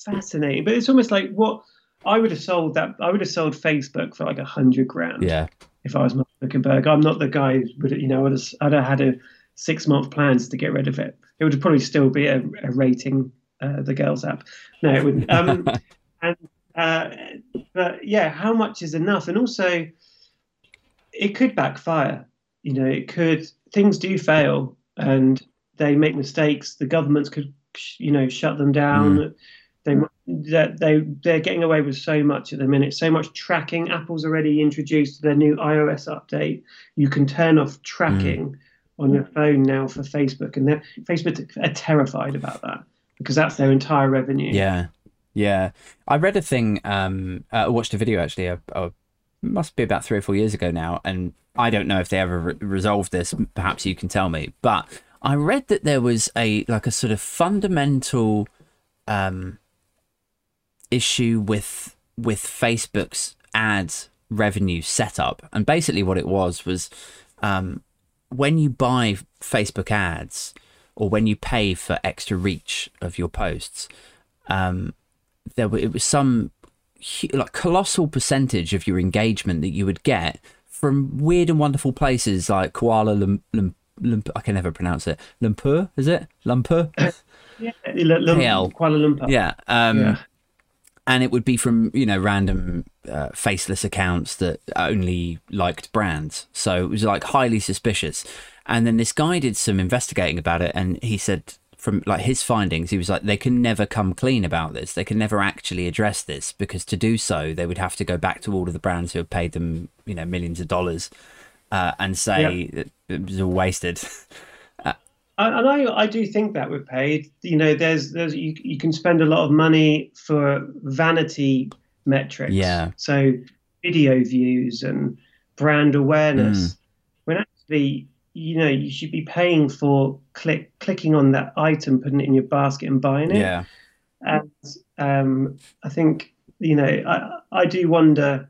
Speaker 2: fascinating, but it's almost like what I would have sold that. I would have sold Facebook for like a hundred grand.
Speaker 1: Yeah.
Speaker 2: If I was Mark Zuckerberg, I'm not the guy. Who would you know? I'd have, I'd have had a six month plans to get rid of it. It would probably still be a, a rating uh, the girls app. No, it wouldn't. Um, and uh, but yeah, how much is enough? And also, it could backfire. You know, it could. Things do fail, and they make mistakes. The governments could, you know, shut them down. Mm. They they they're getting away with so much at the minute. So much tracking. Apple's already introduced their new iOS update. You can turn off tracking. Mm on your phone now for Facebook, and Facebook are terrified about that because that's their entire revenue.
Speaker 1: Yeah, yeah. I read a thing. Um, uh, I watched a video actually. Uh, must be about three or four years ago now, and I don't know if they ever re- resolved this. Perhaps you can tell me. But I read that there was a like a sort of fundamental um, issue with with Facebook's ads revenue setup, and basically what it was was um, when you buy Facebook ads or when you pay for extra reach of your posts, um, there were, it was some like colossal percentage of your engagement that you would get from weird and wonderful places like Kuala Lumpur. I can never pronounce it. Lumpur, is it? Lumpur?
Speaker 2: yeah, Kuala Lumpur.
Speaker 1: Yeah. Um, yeah and it would be from you know random uh, faceless accounts that only liked brands. So it was like highly suspicious. And then this guy did some investigating about it and he said from like his findings he was like they can never come clean about this. They can never actually address this because to do so they would have to go back to all of the brands who have paid them you know millions of dollars uh, and say yep. it was all wasted
Speaker 2: and I, I do think that with paid, you know, there's, there's, you, you can spend a lot of money for vanity metrics.
Speaker 1: Yeah.
Speaker 2: So video views and brand awareness. Mm. When actually, you know, you should be paying for click clicking on that item, putting it in your basket, and buying it.
Speaker 1: Yeah.
Speaker 2: And um, I think, you know, I, I do wonder,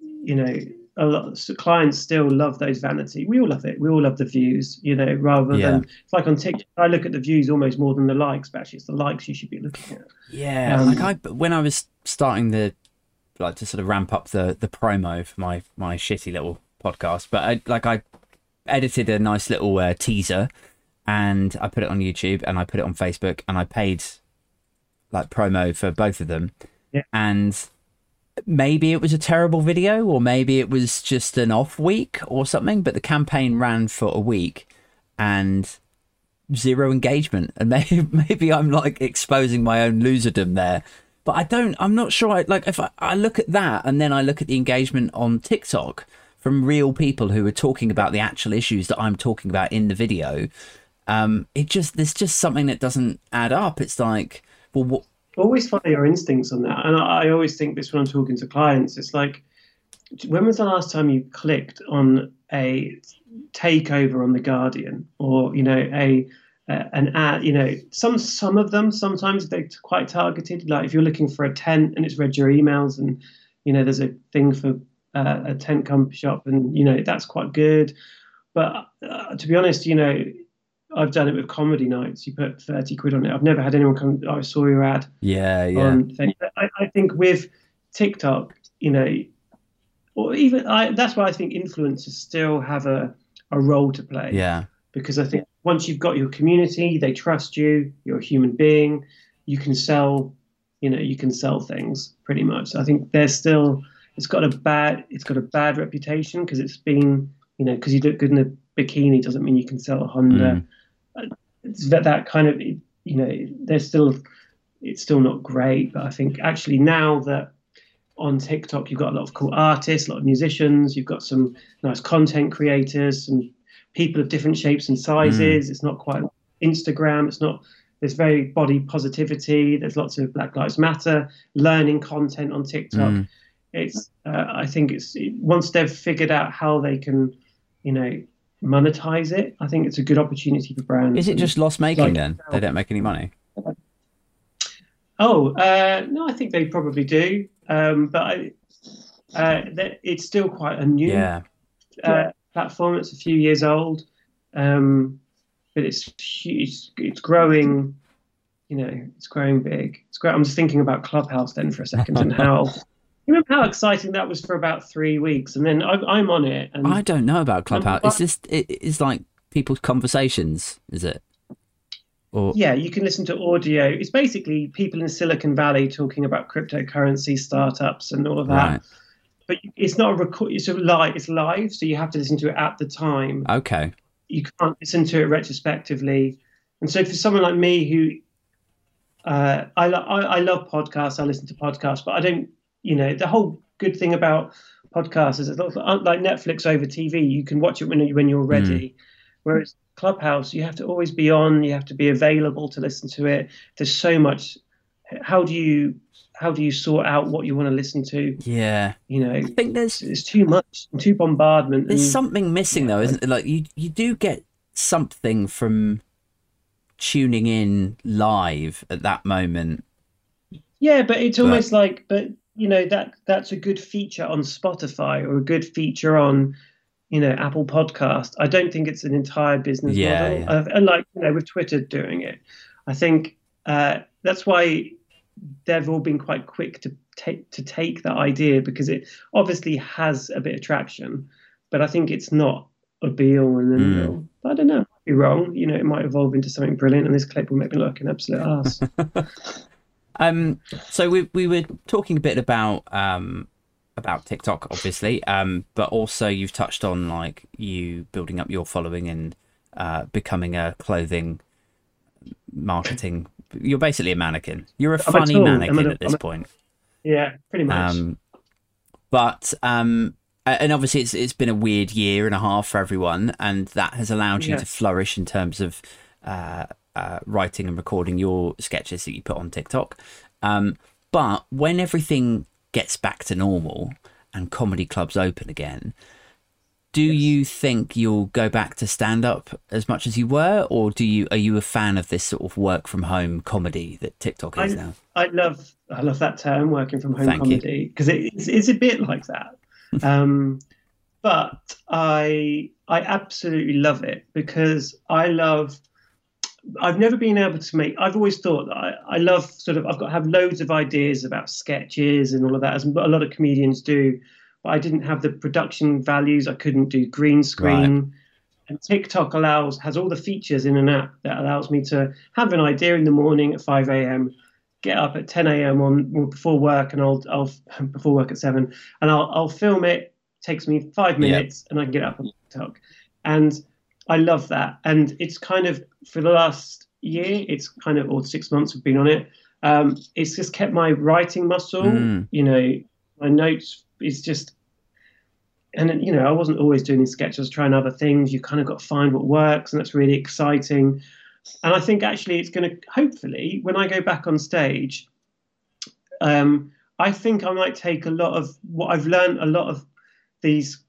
Speaker 2: you know, a lot of clients still love those vanity. We all love it. We all love the views, you know, rather yeah. than it's like on TikTok. I look at the views almost more than the likes, but actually it's the likes you should be looking at.
Speaker 1: Yeah, um, like I when I was starting the like to sort of ramp up the the promo for my my shitty little podcast, but I like I edited a nice little uh, teaser and I put it on YouTube and I put it on Facebook and I paid like promo for both of them.
Speaker 2: Yeah.
Speaker 1: And maybe it was a terrible video or maybe it was just an off week or something but the campaign ran for a week and zero engagement. And maybe, maybe i'm like exposing my own loserdom there. But i don't i'm not sure I, like if I, I look at that and then i look at the engagement on tiktok from real people who are talking about the actual issues that i'm talking about in the video um it just there's just something that doesn't add up. It's like well what
Speaker 2: always follow your instincts on that. And I, always think this when I'm talking to clients. It's like, when was the last time you clicked on a takeover on the Guardian, or you know a uh, an ad? You know, some some of them sometimes they're quite targeted. Like if you're looking for a tent and it's read your emails, and you know there's a thing for uh, a tent company shop, and you know that's quite good. But uh, to be honest, you know, I've done it with comedy nights. You put thirty quid on it. I've never had anyone come. Oh, I saw your ad.
Speaker 1: Yeah, yeah.
Speaker 2: I, I, think with TikTok, you know, or even I, that's why I think influencers still have a a role to play.
Speaker 1: Yeah.
Speaker 2: Because I think once you've got your community, they trust you. You're a human being. You can sell. You know, you can sell things pretty much. I think there's still. It's got a bad. It's got a bad reputation because it's been. You know, because you look good in a bikini doesn't mean you can sell a Honda. Mm that that kind of you know there's still it's still not great. But I think actually now that on TikTok you've got a lot of cool artists, a lot of musicians, you've got some nice content creators, some people of different shapes and sizes. Mm. It's not quite Instagram. It's not. There's very body positivity. There's lots of Black Lives Matter learning content on TikTok. Mm. It's. Uh, I think it's once they've figured out how they can, you know, monetize it. I think it's a good opportunity for brands.
Speaker 1: Is it just loss making like, then? They don't make any money.
Speaker 2: Oh uh, no, I think they probably do, um, but I, uh, it's still quite a new yeah. uh, platform. It's a few years old, um, but it's it's it's growing. You know, it's growing big. It's great. I'm just thinking about Clubhouse then for a second and how you remember how exciting that was for about three weeks, and then I, am on it. And
Speaker 1: I don't know about Clubhouse. Is this it is like people's conversations? Is it?
Speaker 2: Or... Yeah, you can listen to audio. It's basically people in Silicon Valley talking about cryptocurrency startups and all of that. Right. But it's not a record. It's a live. It's live, so you have to listen to it at the time.
Speaker 1: Okay.
Speaker 2: You can't listen to it retrospectively, and so for someone like me who uh, I, lo- I, I love podcasts. I listen to podcasts, but I don't you know, the whole good thing about podcasts is like Netflix over TV. You can watch it when when you're ready. Mm. Whereas Clubhouse, you have to always be on. You have to be available to listen to it. There's so much. How do you how do you sort out what you want to listen to?
Speaker 1: Yeah,
Speaker 2: you know, I
Speaker 1: think there's
Speaker 2: it's too much, too bombardment.
Speaker 1: There's and, something missing though, isn't it? Like you you do get something from tuning in live at that moment.
Speaker 2: Yeah, but it's almost but, like but you know that that's a good feature on Spotify or a good feature on you know Apple Podcast. I don't think it's an entire business yeah, model. Yeah. Uh, and like you know with Twitter doing it, I think uh, that's why they've all been quite quick to take to take that idea because it obviously has a bit of traction, but I think it's not a be all and then mm. I don't know. Might be wrong. You know, it might evolve into something brilliant, and this clip will make me look an absolute ass.
Speaker 1: Um, so we we were talking a bit about um about TikTok, obviously, um, but also you've touched on like you building up your following and uh, becoming a clothing marketing. You're basically a mannequin. You're a funny a mannequin a, at this a, point.
Speaker 2: Yeah, pretty much. Um,
Speaker 1: but um, and obviously it's it's been a weird year and a half for everyone, and that has allowed you yeah. to flourish in terms of uh, uh, writing and recording your sketches that you put on TikTok. Um, but when everything gets back to normal and comedy clubs open again, do yes. you think you'll go back to stand up as much as you were, or do you are you a fan of this sort of work from home comedy that TikTok is
Speaker 2: I,
Speaker 1: now?
Speaker 2: I love I love that term, working from home Thank comedy, because it's it's a bit like that. um, but I I absolutely love it because I love I've never been able to make. I've always thought that I, I love sort of. I've got have loads of ideas about sketches and all of that, as a lot of comedians do. But I didn't have the production values. I couldn't do green screen. Right. And TikTok allows has all the features in an app that allows me to have an idea in the morning at 5 a.m., get up at 10 a.m. on before work, and I'll I'll before work at seven, and I'll I'll film it. Takes me five minutes, yep. and I can get up on TikTok. And I love that, and it's kind of for the last year, it's kind of or six months we've been on it. Um, it's just kept my writing muscle. Mm. You know, my notes is just, and you know, I wasn't always doing these sketches, trying other things. You kind of got to find what works, and that's really exciting. And I think actually, it's going to hopefully when I go back on stage. Um, I think I might take a lot of what I've learned, a lot of these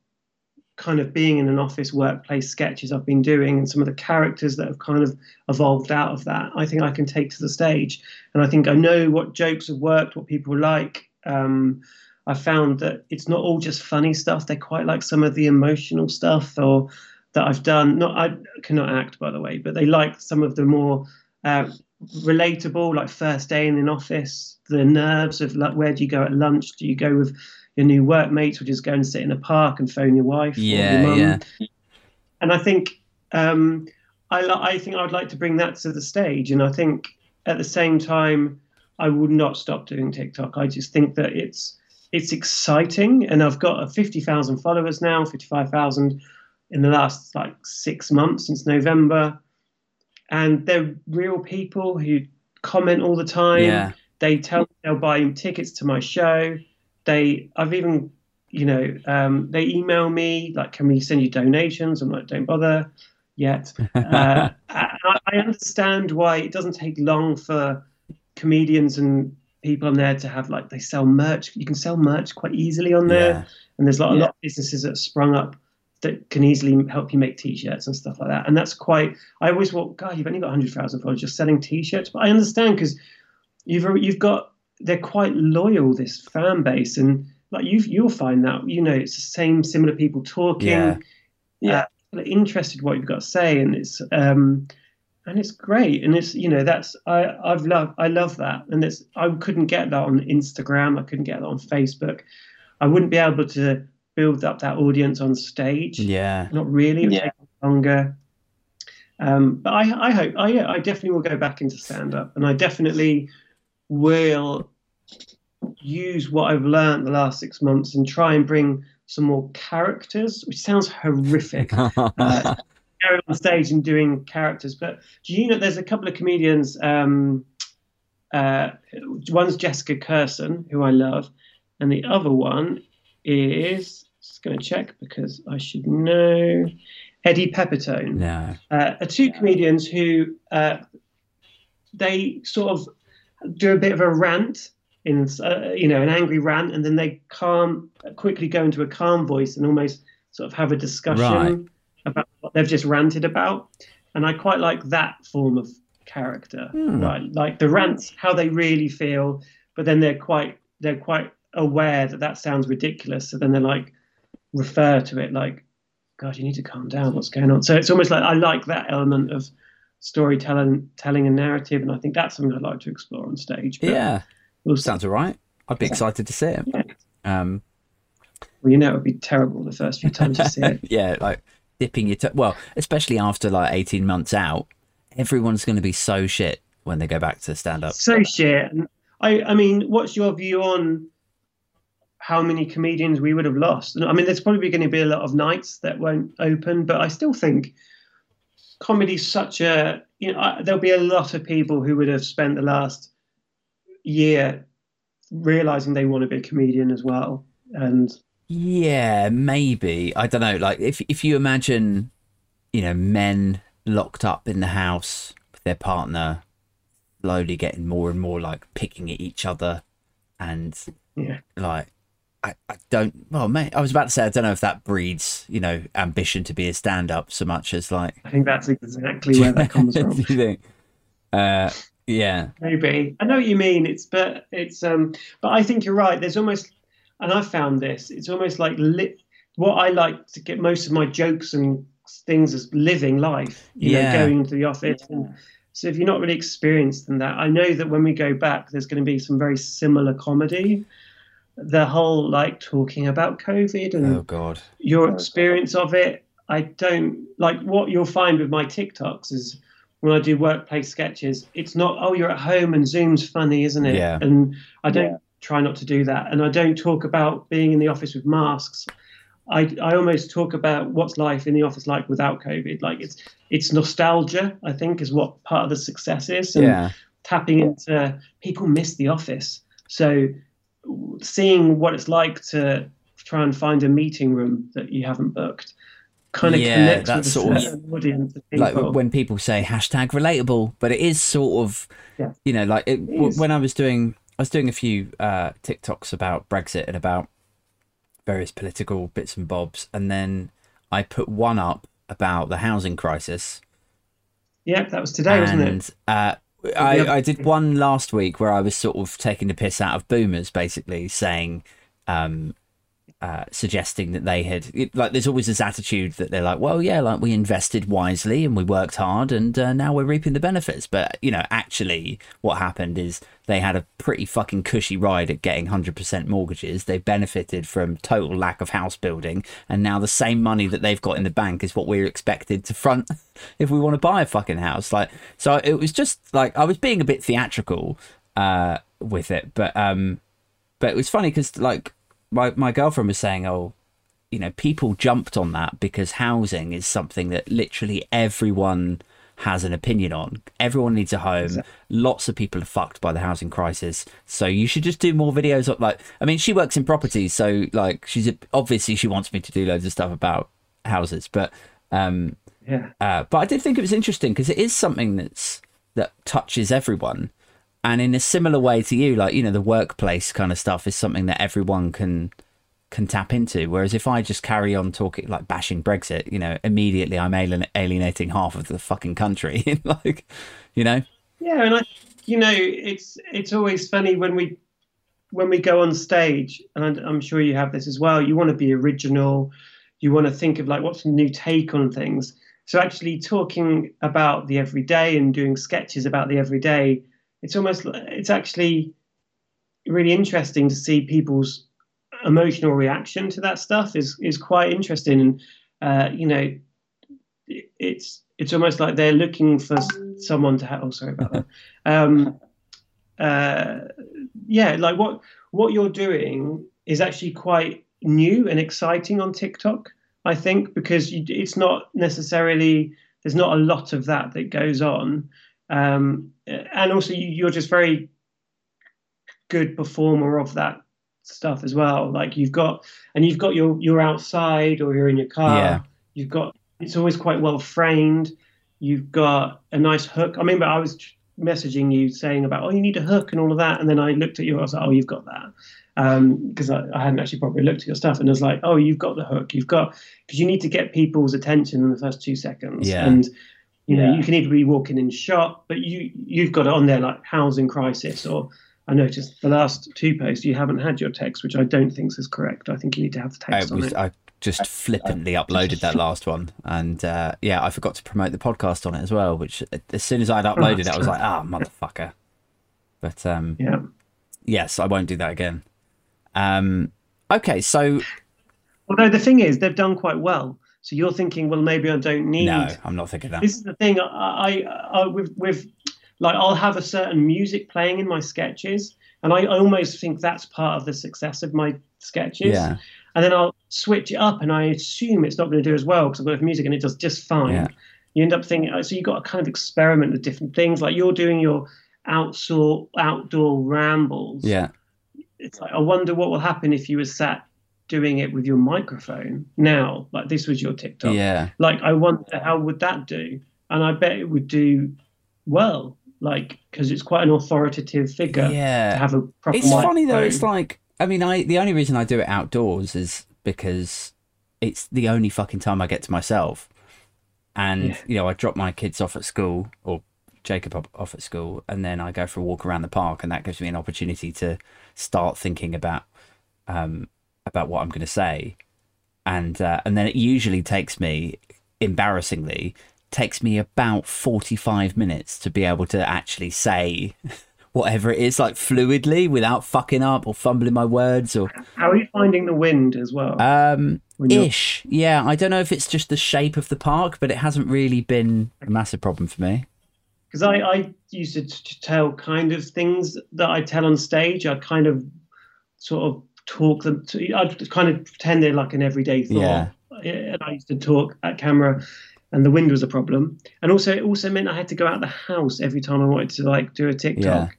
Speaker 2: kind of being in an office workplace sketches I've been doing and some of the characters that have kind of evolved out of that, I think I can take to the stage. And I think I know what jokes have worked, what people like. Um, I found that it's not all just funny stuff. They quite like some of the emotional stuff or that I've done. Not I cannot act, by the way, but they like some of the more uh, relatable, like first day in an office, the nerves of like where do you go at lunch? Do you go with your new workmates, which is go and sit in a park and phone your wife
Speaker 1: yeah,
Speaker 2: your
Speaker 1: Yeah.
Speaker 2: And I think um, I, I think I'd like to bring that to the stage. And I think at the same time, I would not stop doing TikTok. I just think that it's it's exciting, and I've got 50,000 followers now, 55,000 in the last like six months since November, and they're real people who comment all the time.
Speaker 1: Yeah.
Speaker 2: They tell me they'll buy tickets to my show. They, I've even, you know, um, they email me like, "Can we send you donations?" I'm like, "Don't bother yet." Uh, I, I understand why it doesn't take long for comedians and people on there to have like they sell merch. You can sell merch quite easily on there,
Speaker 1: Yeah.
Speaker 2: and there's a lot, a
Speaker 3: Yeah.
Speaker 2: lot of businesses that have sprung up that can easily help you make t-shirts and stuff like that. And that's quite. I always thought, God, you've only got hundred thousand followers, just selling t-shirts. But I understand because you've you've got they're quite loyal this fan base, and like you you'll find that you know it's the same similar people talking.
Speaker 1: Yeah.
Speaker 3: Yeah.
Speaker 2: Uh, people are interested in what you've got to say, and it's um and it's great and it's you know that's i i've loved i love that and it's i couldn't get that on instagram i couldn't get that on facebook i wouldn't be able to build up that audience on stage
Speaker 1: Yeah.
Speaker 2: not really it would
Speaker 3: Yeah.
Speaker 2: take longer um but i i hope i i definitely will go back into stand up and i definitely will use what i've learned the last six months and try and bring some more characters which sounds horrific uh, going on stage and doing characters. But do you know there's a couple of comedians? Um, uh, one's Jessica Kirson, who I love, and the other one is just going to check because I should know. Eddie Pepitone
Speaker 1: no.
Speaker 2: uh, are two comedians who uh, they sort of do a bit of a rant in uh, you know an angry rant and then they calm quickly go into a calm voice and almost sort of have a discussion
Speaker 1: Right.
Speaker 2: about what they've just ranted about and I quite like that form of character
Speaker 1: Hmm.
Speaker 2: right like the rants how they really feel but then they're quite they're quite aware that that sounds ridiculous so then they're like refer to it like God, you need to calm down. What's going on? So it's almost like I like that element of storytelling, telling a narrative, and I think that's something I'd like to explore on stage. But
Speaker 1: Yeah.
Speaker 2: we'll.
Speaker 1: Sounds all right. I'd be excited to see it.
Speaker 2: Yeah.
Speaker 1: Um,
Speaker 2: Well, you know, it would be terrible the first few times you see it.
Speaker 1: yeah, like dipping your toe. Well, especially after like 18 months out, everyone's going to be so shit when they go back to stand up.
Speaker 2: So shit. I, I mean, what's your view on how many comedians we would have lost? I mean, there's probably going to be a lot of nights that won't open, but I still think comedy's such a you know I, there'll be a lot of people who would have spent the last year realizing they want to be a comedian as well and
Speaker 1: Yeah, maybe. I don't know. Like if if you imagine, you know, men locked up in the house with their partner, slowly getting more and more like picking at each other, and
Speaker 2: yeah
Speaker 1: like I, I don't. Well, mate, I was about to say I don't know if that breeds you know ambition to be a stand up so much as like.
Speaker 2: i think that's exactly where that comes from.
Speaker 1: Do you think? Uh, yeah,
Speaker 2: maybe i know what you mean it's but it's um but i think you're right there's almost and i found this it's almost like lit what i like to get most of my jokes and things as living life you
Speaker 1: Yeah.
Speaker 2: know going to the office and so if you're not really experienced in that i know that when we go back there's going to be some very similar comedy the whole like talking about covid and
Speaker 1: Oh God.
Speaker 2: your oh, experience of it. I don't like what you'll find with my TikToks is when I do workplace sketches, it's not, oh, you're at home and Zoom's funny, isn't it?
Speaker 1: Yeah.
Speaker 2: And I don't
Speaker 3: Yeah.
Speaker 2: try not to do that. And I don't talk about being in the office with masks. I, I almost talk about what's life in the office like without COVID. Like it's it's nostalgia, I think, is what part of the success is. And
Speaker 1: Yeah.
Speaker 2: tapping into people miss the office. So seeing what it's like to try and find a meeting room that you haven't booked kind of
Speaker 1: Yeah,
Speaker 2: connects
Speaker 1: that
Speaker 2: with a
Speaker 1: sort of-
Speaker 2: audience of
Speaker 1: like when people say hashtag relatable but it is sort of
Speaker 2: Yeah.
Speaker 1: you know like it, w- when i was doing i was doing a few uh tiktoks about brexit and about various political bits and bobs and then i put one up about the housing crisis
Speaker 2: yeah, that was today, wasn't it?
Speaker 1: uh. I, I did one last week where I was sort of taking the piss out of boomers, basically saying, um, uh, suggesting that they had it, like. There's always this attitude that they're like, well, yeah, like we invested wisely and we worked hard, and uh, now we're reaping the benefits. But you know, actually, what happened is they had a pretty fucking cushy ride at getting hundred percent mortgages. They benefited from total lack of house building, and now the same money that they've got in the bank is what we're expected to front if we want to buy a fucking house. Like, so it was just like I was being a bit theatrical uh, with it, but um, but it was funny because like my my girlfriend was saying, oh, you know, people jumped on that because housing is something that literally everyone has an opinion on. Everyone needs a home.
Speaker 2: Exactly.
Speaker 1: Lots of people are fucked by the housing crisis. So you should just do more videos of like I mean she works in property, so like she's a, obviously she wants me to do loads of stuff about houses, but um
Speaker 2: Yeah.
Speaker 1: uh, but I did think it was interesting because it is something that's that touches everyone, and in a similar way to you, like you know, the workplace kind of stuff is something that everyone can can tap into. Whereas if I just carry on talking like bashing Brexit, you know, immediately I'm alien- alienating half of the fucking country. like, you know,
Speaker 2: Yeah, and I, you know, it's it's always funny when we when we go on stage, and I'm- I'm sure you have this as well. You want to be original. You want to think of like what's a new take on things. So actually talking about the everyday and doing sketches about the everyday, it's almost it's actually really interesting to see people's emotional reaction to that stuff is is quite interesting. And uh, you know it's it's almost like they're looking for someone to have oh sorry about that. Um uh yeah like what what you're doing is actually quite new and exciting on tiktok i think because you, it's not necessarily there's not a lot of that that goes on um and also you, you're just very good performer of that stuff as well. Like you've got and you've got your you're outside or you're in your car.
Speaker 1: Yeah.
Speaker 2: you've got it's always quite well framed. You've got a nice hook. I remember i was messaging you saying about oh you need a hook and all of that. And then i looked at you i was like oh you've got that. Because I, I hadn't actually probably looked at your stuff and I was like oh you've got the hook. You've got because you need to get people's attention in the first two seconds.
Speaker 1: Yeah.
Speaker 2: and you know
Speaker 3: Yeah.
Speaker 2: you can either be walking in shop, but you you've got it on there like housing crisis or I noticed the last two posts you haven't had your text, which I don't think is correct. I think you need to have the
Speaker 1: I
Speaker 2: text on
Speaker 1: was
Speaker 2: it.
Speaker 1: I just flippantly uploaded that last one, and uh, yeah, I forgot to promote the podcast on it as well. Which as soon as I'd uploaded it, I was like, ah, motherfucker. But um,
Speaker 2: Yeah.
Speaker 1: yes, I won't do that again. Um, okay, so
Speaker 2: Although the thing is, they've done quite well. So you're thinking, well, maybe I don't need.
Speaker 1: no, I'm not thinking that.
Speaker 2: This is the thing. I, I, I with with like I'll have a certain music playing in my sketches, and I, almost think that's part of the success of my sketches.
Speaker 1: Yeah,
Speaker 2: And then I'll switch it up, and I assume it's not going to do as well because I've got music and it does just fine.
Speaker 1: Yeah.
Speaker 2: You end up thinking, uh, so you've got to kind of experiment with different things. Like you're doing your outdoor outdoor rambles.
Speaker 1: yeah,
Speaker 2: it's like I wonder what will happen if you were sat doing it with your microphone now, like this was your TikTok.
Speaker 1: yeah.
Speaker 2: Like I wonder how would that do, and I bet it would do well, like because it's quite an authoritative figure
Speaker 1: Yeah.
Speaker 2: to have a proper.
Speaker 1: It's funny though. It's like I mean, I the only reason I do it outdoors is because it's the only fucking time I get to myself. And
Speaker 2: Yeah.
Speaker 1: you know, I drop my kids off at school or Jacob off at school, and then I go for a walk around the park, and that gives me an opportunity to start thinking about um, about what I'm going to say, and uh, and then it usually takes me, embarrassingly, takes me about forty five minutes to be able to actually say whatever it is, like fluidly without fucking up or fumbling my words or
Speaker 2: How are you finding the wind as well?
Speaker 1: um ish. Yeah, I don't know if it's just the shape of the park, but it hasn't really been a massive problem for me.
Speaker 2: because I, I used to, to tell kind of things that I tell on stage. I'd kind of sort of talk them to, I'd kind of pretend they're like an everyday thought.
Speaker 1: Yeah.
Speaker 2: And I used to talk at camera and the wind was a problem. And also, it also meant I had to go out the house every time I wanted to like do a TikTok.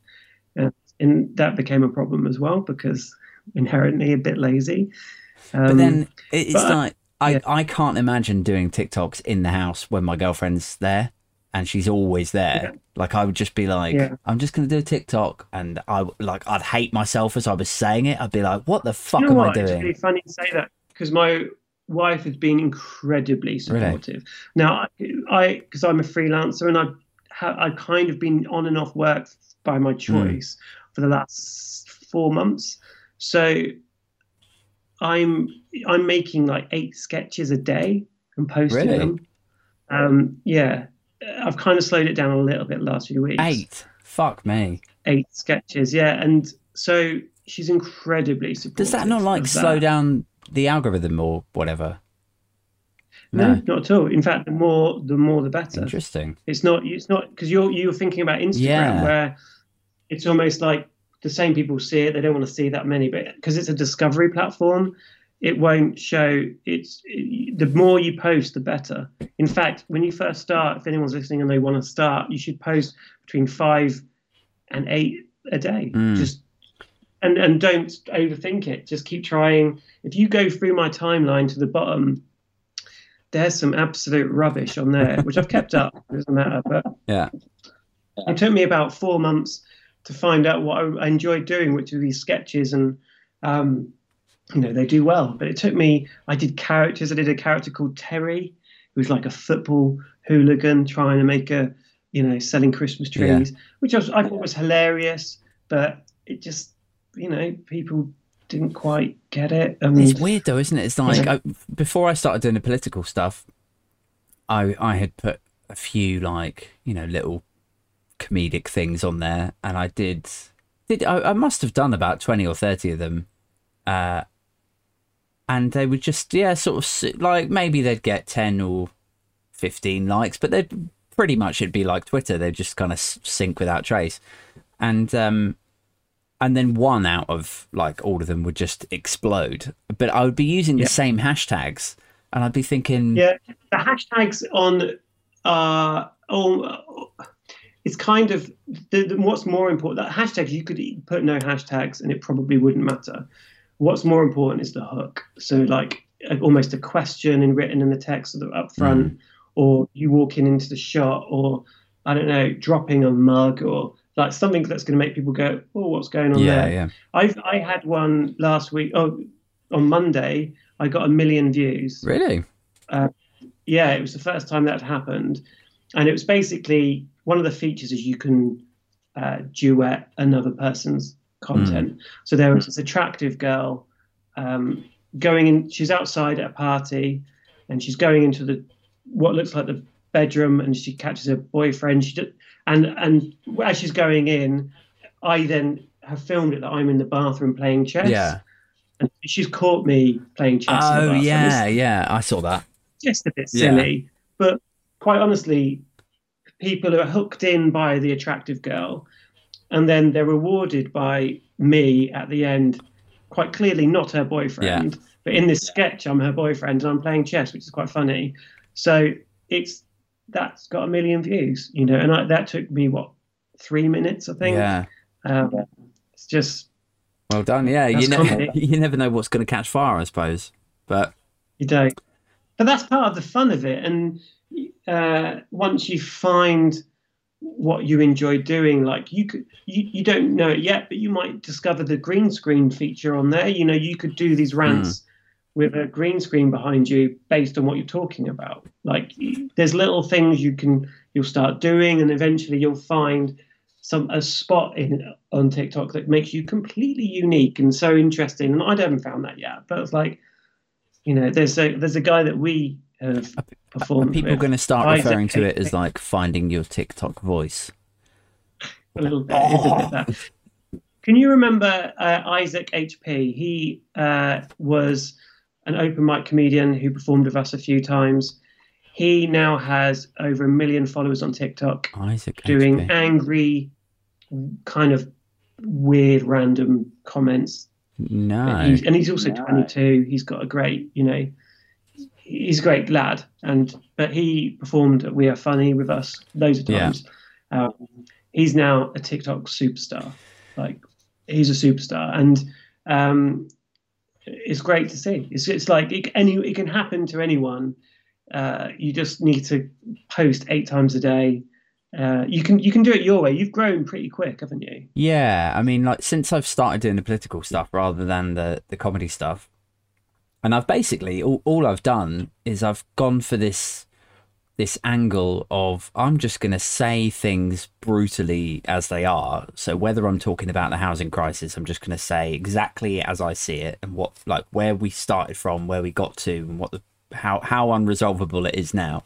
Speaker 2: And, and that became a problem as well because inherently a bit lazy. Um,
Speaker 1: But then it's
Speaker 2: but, uh,
Speaker 1: like I,
Speaker 2: yeah.
Speaker 1: I can't imagine doing TikToks in the house when my girlfriend's there and she's always there. Like I would just be like,
Speaker 2: Yeah.
Speaker 1: I'm just gonna do a TikTok, and I like I'd hate myself as I was saying it. I'd be like, what the fuck
Speaker 2: you know
Speaker 1: am
Speaker 2: what?
Speaker 1: I doing?
Speaker 2: It's really funny to say that because my wife has been incredibly supportive. Now, I because I'm a freelancer and I've ha- I've kind of been on and off work by my choice for the last four months. So I'm I'm making like eight sketches a day and posting
Speaker 1: Really?
Speaker 2: them. Um, yeah, I've kind of slowed it down a little bit the last few weeks
Speaker 1: Eight. Fuck me.
Speaker 2: eight sketches. Yeah, and so she's incredibly supportive.
Speaker 1: Does that not like slow
Speaker 2: that.
Speaker 1: down the algorithm or whatever?
Speaker 2: No,
Speaker 1: No.
Speaker 2: not at all. In fact, the more the more the better.
Speaker 1: Interesting.
Speaker 2: It's not. It's not because you're you're thinking about Instagram
Speaker 1: Yeah.
Speaker 2: where it's almost like the same people see it. They don't want to see that many, but because it's a discovery platform, it won't show. It's it, the more you post, the better. In fact, when you first start, if anyone's listening and they want to start, you should post between five and eight a day.
Speaker 1: Mm.
Speaker 2: Just and and don't overthink it. Just keep trying. If you go through my timeline to the bottom, there's some absolute rubbish on there, which I've kept up. It doesn't matter, but
Speaker 1: Yeah.
Speaker 2: it took me about four months to find out what I, I enjoyed doing, which were these sketches, and um, you know they do well. But it took me. I did characters. I did a character called Terry, who was like a football hooligan trying to make a, you know, selling Christmas trees, which I, was, I thought was hilarious. But it just, you know, people didn't quite get it. And
Speaker 1: It's weird though, isn't it? It's like
Speaker 2: Yeah.
Speaker 1: I, before I started doing the political stuff, I I had put a few like you know little comedic things on there, and I did did I, I must have done about twenty or thirty of them, uh, and they would just yeah sort of like maybe they'd get ten or fifteen likes, but they'd pretty much it'd be like Twitter, they'd just kind of sink without trace, and um and then one out of like all of them would just explode. But I would be using the same hashtags, and I'd be thinking,
Speaker 2: Yeah, the hashtags on uh oh, it's kind of the, the, what's more important. That hashtags you could put no hashtags and it probably wouldn't matter. What's more important is the hook. So like almost a question in written in the text up front, or you walking into the shot, or I don't know, dropping a mug, or like something that's going to make people go, "Oh, what's going on
Speaker 1: yeah,
Speaker 2: there?"
Speaker 1: yeah,
Speaker 2: I've I had one last week. Oh, on Monday, I got a million views
Speaker 1: really,
Speaker 2: yeah, it was the first time that happened, and it was basically one of the features is you can uh, duet another person's content. So there was this attractive girl um, going in. She's outside at a party, and she's going into the what looks like the bedroom, and she catches her boyfriend. She just, and and as she's going in, I then have filmed it that I'm in the bathroom playing chess.
Speaker 1: yeah.
Speaker 2: And she's caught me playing chess. in the
Speaker 1: Oh.
Speaker 2: It's-
Speaker 1: yeah, yeah, I saw that.
Speaker 2: just a bit
Speaker 1: Yeah.
Speaker 2: silly. But quite honestly, people are hooked in by the attractive girl, and then they're rewarded by me at the end. Quite clearly, not her boyfriend, but in this sketch, I'm her boyfriend, and I'm playing chess, which is quite funny. So it's that's got a million views, you know, and I, that took me what three minutes, I think.
Speaker 1: Yeah,
Speaker 2: Um, it's just
Speaker 1: well done. Yeah, you never you never know what's going to catch fire, I suppose. But
Speaker 2: You don't. But that's part of the fun of it. And uh, once you find what you enjoy doing, like you could, you, you don't know it yet, but you might discover the green screen feature on there. You know, you could do these hmm. rants with a green screen behind you based on what you're talking about. Like there's little things you can, you'll start doing, and eventually you'll find some a spot in on TikTok that makes you completely unique and so interesting. And I haven't found that yet, but it's like you know, there's a there's a guy that we have
Speaker 1: are people going to start
Speaker 2: Isaac
Speaker 1: referring to it as like finding your TikTok voice?
Speaker 2: a little bit. It is a bit that. Can you remember uh, Isaac HP? He uh, was an open mic comedian who performed with us a few times. He now has over a million followers on TikTok,
Speaker 1: Isaac
Speaker 2: doing
Speaker 1: HP.
Speaker 2: angry, kind of weird, random comments
Speaker 1: no.
Speaker 2: He's, and he's also 22. He's got a great, you know, he's a great lad. And but he performed at We Are Funny with us loads of
Speaker 1: Yeah.
Speaker 2: times. Um, he's now a TikTok superstar. Like he's a superstar, and um, it's great to see. It's it's like it, any it can happen to anyone. Uh, you just need to post eight times a day. Uh, you can you can do it your way. You've grown pretty quick, haven't you?
Speaker 1: Yeah, I mean, like since I've started doing the political stuff rather than the the comedy stuff, and I've basically all, all I've done is I've gone for this this angle of I'm just going to say things brutally as they are. So whether I'm talking about the housing crisis, I'm just going to say exactly as I see it and what like where we started from, where we got to, and what the how how unresolvable it is now.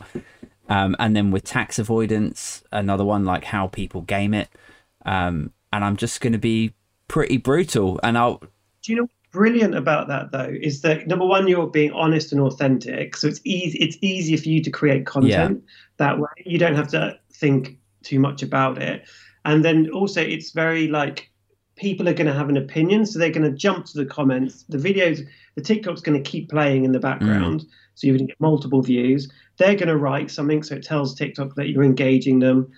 Speaker 1: Um, and then with tax avoidance, another one like how people game it. Um, and I'm just going to be pretty brutal. And I'll
Speaker 2: Do you know brilliant about that though is that number one, you're being honest and authentic, so it's easy. It's easier for you to create content that way. You don't have to think too much about it, and then also it's very like people are going to have an opinion, so they're going to jump to the comments. The videos, the TikTok's going to keep playing in the background, mm. so you're going to get multiple views. They're going to write something, so it tells TikTok that you're engaging them.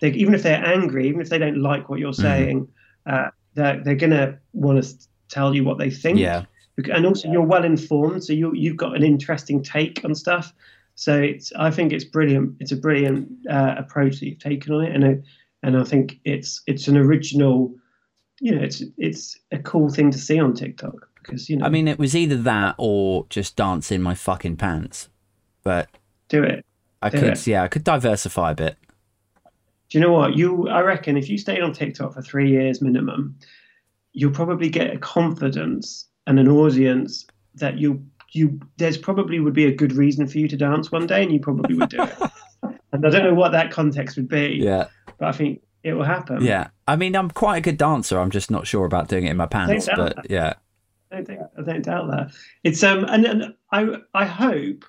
Speaker 2: They, even if they're angry, even if they don't like what you're mm. saying, uh, they're, they're going to want to tell you what they think.
Speaker 1: Yeah.
Speaker 2: And also, you're well informed, so you you've got an interesting take on stuff. So it's I think it's brilliant. It's a brilliant uh, approach that you've taken on it, and I, and I think it's it's an original you know, it's it's a cool thing to see on TikTok because you know. I
Speaker 1: mean, it was either that or just dance in my fucking pants, but
Speaker 2: do it.
Speaker 1: I do could, it. yeah, I could diversify a bit.
Speaker 2: Do you know what you? I reckon if you stayed on TikTok for three years minimum, you'll probably get a confidence and an audience that you you there's probably would be a good reason for you to dance one day, and you probably would do it. and I don't know what that context would be.
Speaker 1: Yeah.
Speaker 2: But I think it will happen.
Speaker 1: Yeah, I mean, I'm quite a good dancer. I'm just not sure about doing it in my pants. But that. yeah,
Speaker 2: I don't, think, I don't doubt that. It's um, and, and I I hope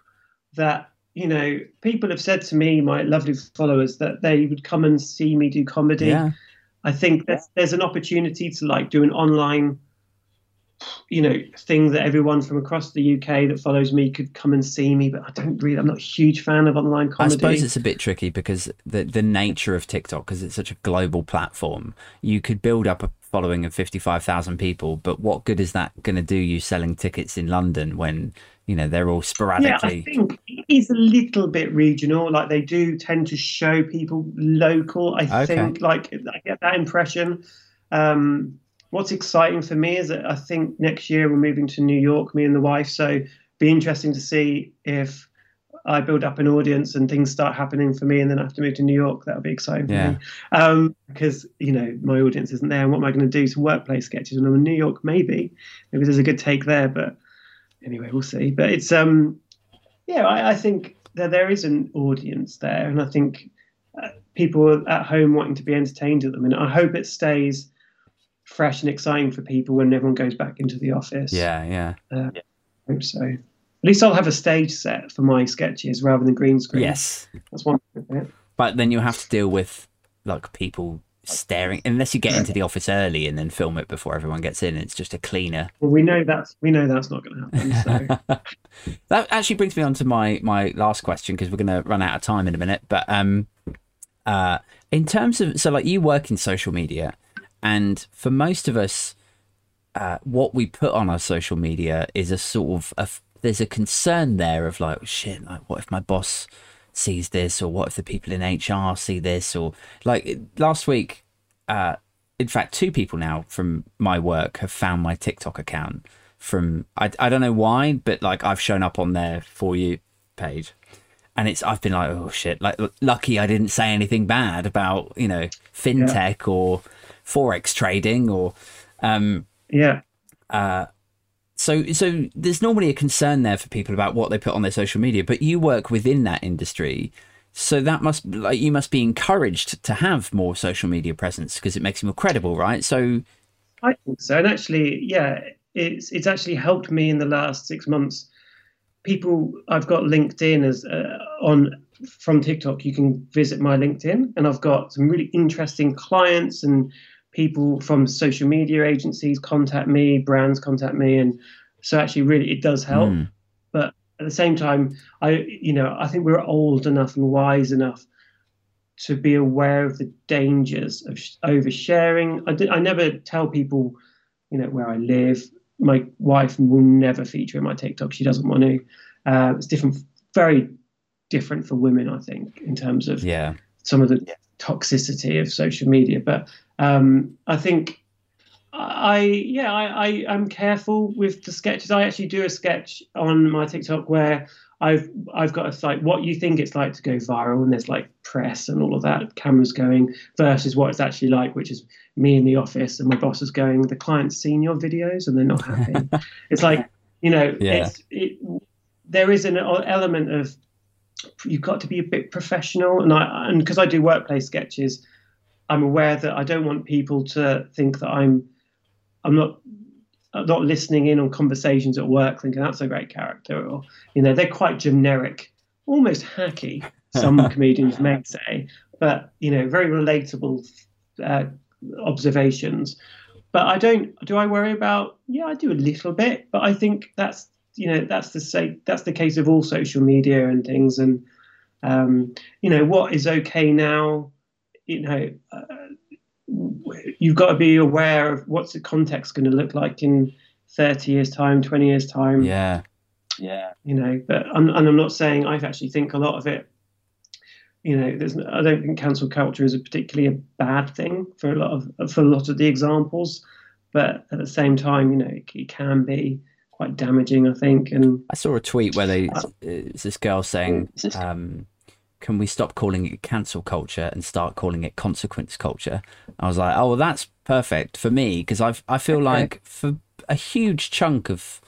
Speaker 2: that you know people have said to me, my lovely followers, that they would come and see me do comedy.
Speaker 1: Yeah.
Speaker 2: I think there's, there's an opportunity to like do an online you know, thing that everyone from across the UK that follows me could come and see me, but I don't really. I'm not a huge fan of online comedy.
Speaker 1: I suppose it's a bit tricky because the the nature of TikTok, because it's such a global platform, you could build up a following of fifty five thousand people, but what good is that going to do you selling tickets in London when you know they're all sporadically?
Speaker 2: Yeah, I think it is a little bit regional. Like they do tend to show people local. I okay. think, like I get that impression. Um, what's exciting for me is that I think next year we're moving to New York, me and the wife. So be interesting to see if I build up an audience and things start happening for me, and then I have to move to New York. That'll be exciting for yeah. me um, because you know my audience isn't there. And what am I going to do? Some workplace sketches, and I'm in New York, maybe. Maybe there's a good take there, but anyway, we'll see. But it's um, yeah, I, I think that there is an audience there, and I think uh, people at home wanting to be entertained at them, and I hope it stays fresh and exciting for people when everyone goes back into the office.
Speaker 1: Yeah, yeah. Uh,
Speaker 2: yeah. I hope so. At least I'll have a stage set for my sketches rather than green screen.
Speaker 1: Yes,
Speaker 2: that's one bit.
Speaker 1: But then you have to deal with like people staring unless you get into the office early and then film it before everyone gets in. It's just a cleaner.
Speaker 2: Well, we know that's we know that's not going to happen. So.
Speaker 1: that actually brings me on to my my last question because we're going to run out of time in a minute. But um, uh, in terms of so like you work in social media and for most of us, uh, what we put on our social media is a sort of a, there's a concern there of like shit, like what if my boss sees this, or what if the people in HR see this, or like last week, uh, in fact, two people now from my work have found my TikTok account from I I don't know why, but like I've shown up on their for you page and it's I've been like, oh shit, like lucky I didn't say anything bad about you know fintech yeah. or forex trading or um,
Speaker 2: yeah.
Speaker 1: Uh, so so there's normally a concern there for people about what they put on their social media, but you work within that industry. So that must like you must be encouraged to have more social media presence because it makes you more credible, right? So
Speaker 2: I think so. And actually, yeah, it's it's actually helped me in the last six months. People, I've got LinkedIn as uh, on from TikTok. You can visit my LinkedIn, and I've got some really interesting clients and people from social media agencies contact me, brands contact me, and so actually, really, it does help. Mm. But at the same time, I, you know, I think we're old enough and wise enough to be aware of the dangers of oversharing. I, did, I never tell people, you know, where I live. My wife will never feature in my TikTok. She doesn't want to. Uh, it's different, very different for women, I think, in terms of
Speaker 1: yeah.
Speaker 2: some of the toxicity of social media. But um, I think I yeah I, I am careful with the sketches. I actually do a sketch on my TikTok where I've I've got a like what you think it's like to go viral, and there's like press and all of that, cameras going, versus what it's actually like, which is me in the office and my boss is going, the client's seen your videos and they're not happy. it's like you know, yeah. it's it, there is an element of you've got to be a bit professional, and I and because I do workplace sketches, I'm aware that I don't want people to think that I'm I'm not I'm not listening in on conversations at work, thinking that's a great character, or you know they're quite generic, almost hacky. Some comedians may say, but you know very relatable uh, observations. but I don't. Do I worry about? Yeah, I do a little bit, but I think that's you know that's the say that's the case of all social media and things, and um, you know what is okay now. You know, uh, you've got to be aware of what's the context going to look like in 30 years time 20 years time.
Speaker 1: Yeah.
Speaker 2: yeah. You know but I'm, and i'm not saying i actually think a lot of it. You know there's i don't think cancel culture is a particularly a bad thing for a lot of for a lot of the examples but at the same time you know it, it can be quite damaging i think and
Speaker 1: I saw a tweet where they it's this girl saying, um, "Can we stop calling it cancel culture and start calling it consequence culture?" I was like, "Oh, well, that's perfect for me because I I feel like for a huge chunk of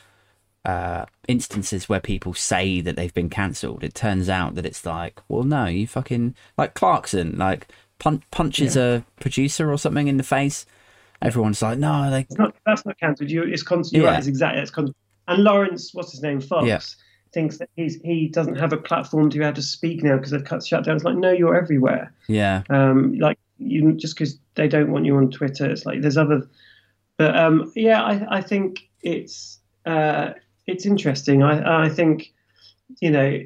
Speaker 1: uh, instances where people say that they've been cancelled, it turns out that it's like, well, no, you fucking like Clarkson, like pun- punches a producer or something in the face. Everyone's like, no, they
Speaker 2: it's not that's not cancelled you it's con- you're
Speaker 1: Yeah.
Speaker 2: right it's exactly it's con- and laurence what's his name fox
Speaker 1: Yeah.
Speaker 2: Thinks that he's he doesn't have a platform to be able to speak now because they've cut shut down it's like no you're everywhere
Speaker 1: yeah,
Speaker 2: um, like you just because they don't want you on Twitter. It's like there's other, but um, yeah, I, I think it's uh, it's interesting. I, I think you know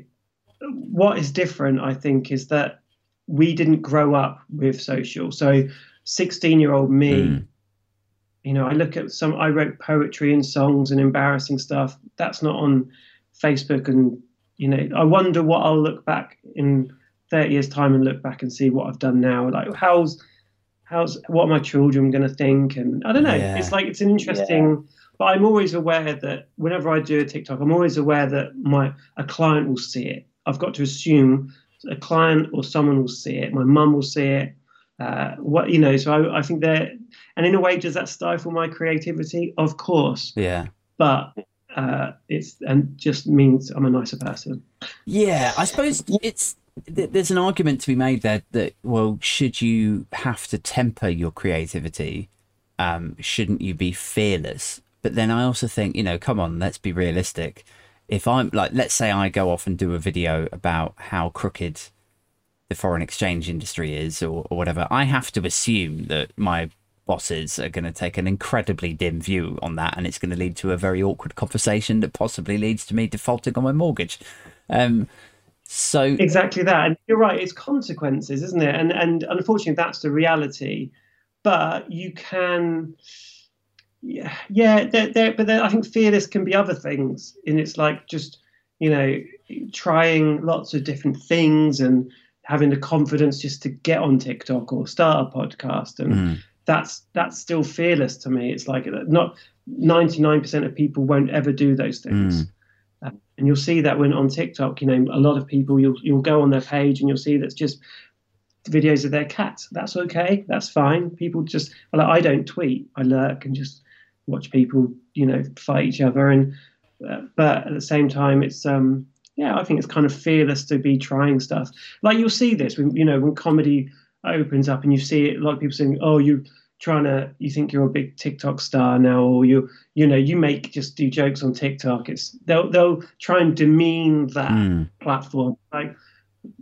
Speaker 2: what is different. I think is that we didn't grow up with social. So, sixteen year old me.
Speaker 1: Mm.
Speaker 2: You know, I look at some. I wrote poetry and songs and embarrassing stuff. That's not on Facebook, and you know, I wonder what I'll look back in 30 years time and look back and see what I've done now. Like how's how's what are my children going to think? And I don't know.
Speaker 1: Yeah.
Speaker 2: It's like it's an interesting. But I'm always aware that whenever I do a TikTok, I'm always aware that my a client will see it. I've got to assume a client or someone will see it. My mum will see it. Uh, what you know, so I, I think that, and in a way, does that stifle my creativity? Of course,
Speaker 1: yeah.
Speaker 2: but uh, it's and just means I'm a nicer person.
Speaker 1: Yeah, I suppose it's there's an argument to be made there that well, should you have to temper your creativity? Um, shouldn't you be fearless? But then I also think, you know, come on, let's be realistic. If I'm like, let's say I go off and do a video about how crooked the foreign exchange industry is or, or whatever, I have to assume that my bosses are going to take an incredibly dim view on that and it's going to lead to a very awkward conversation that possibly leads to me defaulting on my mortgage. Um, so
Speaker 2: Exactly that, and you're right. It's consequences, isn't it? And and unfortunately, that's the reality. But you can, yeah, yeah. But then I think fearless can be other things, and it's like just you know trying lots of different things and having the confidence just to get on TikTok or start a podcast, and
Speaker 1: Mm.
Speaker 2: That's that's still fearless to me. It's like not ninety nine percent of people won't ever do those things. Uh, and you'll see that when on TikTok, you know, a lot of people you'll you'll go on their page and you'll see that's just videos of their cats. That's okay. That's fine. People just like I don't tweet. I lurk and just watch people, you know, fight each other. And uh, but at the same time, it's um yeah, I think it's kind of fearless to be trying stuff. Like you'll see this when you know when comedy opens up and you see it. A lot of people saying, "Oh, you." Trying to you think you're a big TikTok star now or you you know you make just do jokes on TikTok it's they'll they'll try and demean that
Speaker 1: Mm.
Speaker 2: platform like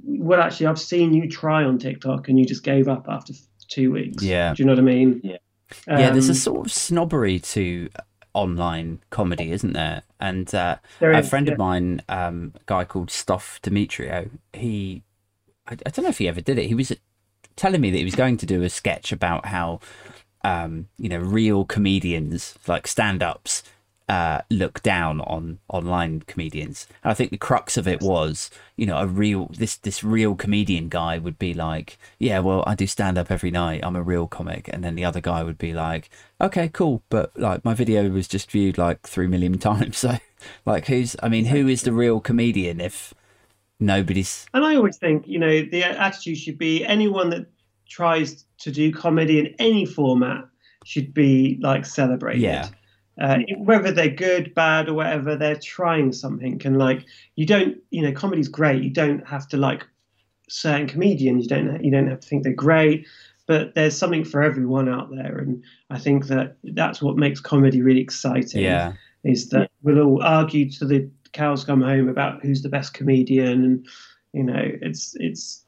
Speaker 2: well actually I've seen you try on TikTok and you just gave up after two weeks
Speaker 1: Yeah.
Speaker 2: do you know what I mean yeah
Speaker 1: yeah, there's a sort of snobbery to online comedy, isn't there? And uh, a friend of mine, um, a guy called Stoff Demetrio, he, I, I don't know if he ever did it. He was telling me that he was going to do a sketch about how, um, you know, real comedians like stand-ups uh, look down on online comedians. And I think the crux of it was, you know, a real this this real comedian guy would be like, yeah, well, I do stand up every night. I'm a real comic, and then the other guy would be like, okay, cool, but like my video was just viewed like three million times. So, like, who's? I mean, who is the real comedian if nobody's?
Speaker 2: And I always think, you know, the attitude should be anyone that tries to do comedy in any format should be like celebrated.
Speaker 1: Yeah.
Speaker 2: Uh, whether they're good, bad, or whatever, they're trying something. And like, you don't, you know, comedy's great. You don't have to like certain comedians. You don't, you don't have to think they're great. But there's something for everyone out there, and I think that that's what makes comedy really exciting.
Speaker 1: Yeah.
Speaker 2: is that we'll all argue to the cows come home about who's the best comedian, and you know, it's it's.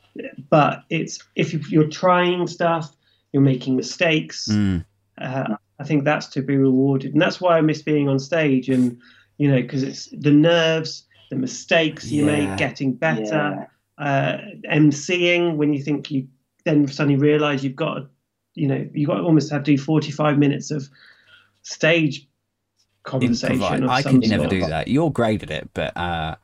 Speaker 2: But it's if you- you're trying stuff, you're making mistakes.
Speaker 1: Mm.
Speaker 2: Uh, I think that's to be rewarded, and that's why I miss being on stage. And you know, because it's the nerves, the mistakes you
Speaker 1: Yeah.
Speaker 2: make, getting better, uh, emceeing when you think you then suddenly realise you've got, you know, you've got to almost have to do forty five minutes of stage conversation.
Speaker 1: Improvise.
Speaker 2: Of
Speaker 1: I
Speaker 2: some
Speaker 1: could never
Speaker 2: sort.
Speaker 1: do that. You're great at it, but uh,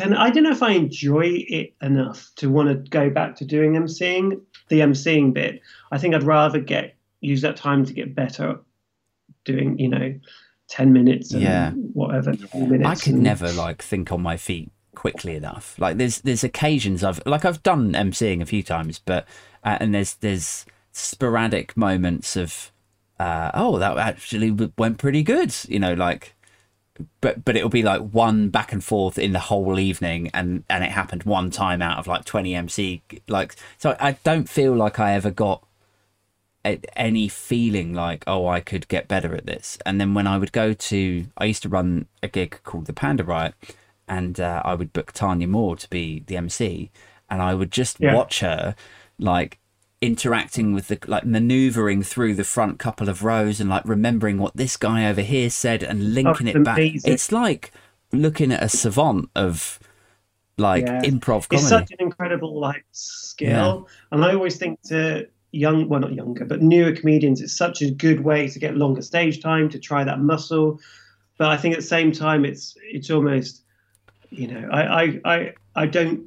Speaker 2: And I don't know if I enjoy it enough to want to go back to doing emceeing, the emceeing bit. I think I'd rather get use that time to get better doing, you know, ten minutes and
Speaker 1: Yeah.
Speaker 2: whatever. minutes
Speaker 1: I could
Speaker 2: and-
Speaker 1: never like think on my feet quickly enough. Like there's there's occasions I've like I've done emceeing a few times, but uh, and there's there's sporadic moments of uh, oh that actually went pretty good, you know, like. But but it'll be like one back and forth in the whole evening, and and it happened one time out of like twenty MC. Like so, I don't feel like I ever got any feeling like oh I could get better at this. And then when I would go to, I used to run a gig called the Panda Riot, and uh, I would book Tanya Moore to be the MC, and I would just
Speaker 2: Yeah.
Speaker 1: watch her like interacting with the like maneuvering through the front couple of rows and like remembering what this guy over here said and linking
Speaker 2: it's
Speaker 1: it back.
Speaker 2: amazing.
Speaker 1: It's like looking at a savant of like
Speaker 2: Yeah.
Speaker 1: improv comedy.
Speaker 2: It's such an incredible like skill, and I always think to young, well not younger, but newer comedians, it's such a good way to get longer stage time to try that muscle. But I think at the same time, it's it's almost, you know, I I I, I don't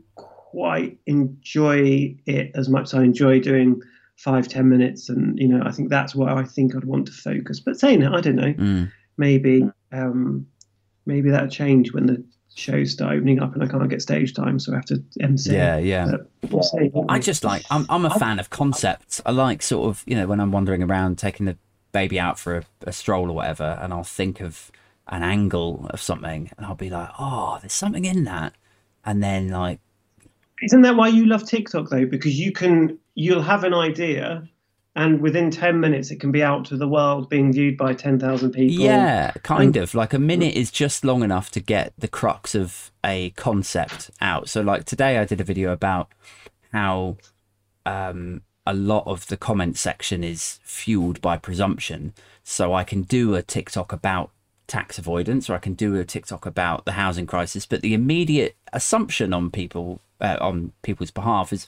Speaker 2: quite enjoy it as much as I enjoy doing five ten minutes, and you know, I think that's where I think I'd want to focus. But saying that, I don't know
Speaker 1: Mm.
Speaker 2: maybe um, maybe that'll change when the shows start opening up and I can't get stage time, so I have to MC.
Speaker 1: Yeah, yeah.
Speaker 2: We'll see.
Speaker 1: I just like I'm I'm a fan of concepts. I like sort of you know when I'm wandering around taking the baby out for a, a stroll or whatever, and I'll think of an angle of something, and I'll be like, oh, there's something in that, and then like
Speaker 2: Isn't that why you love TikTok though? Because you can you'll have an idea, and within ten minutes it can be out to the world, being viewed by ten thousand people.
Speaker 1: yeah, kind of like a minute is just long enough to get the crux of a concept out. So like today, I did a video about how um, a lot of the comment section is fueled by presumption. So I can do a TikTok about tax avoidance, or I can do a TikTok about the housing crisis. But the immediate assumption on people uh, on people's behalf is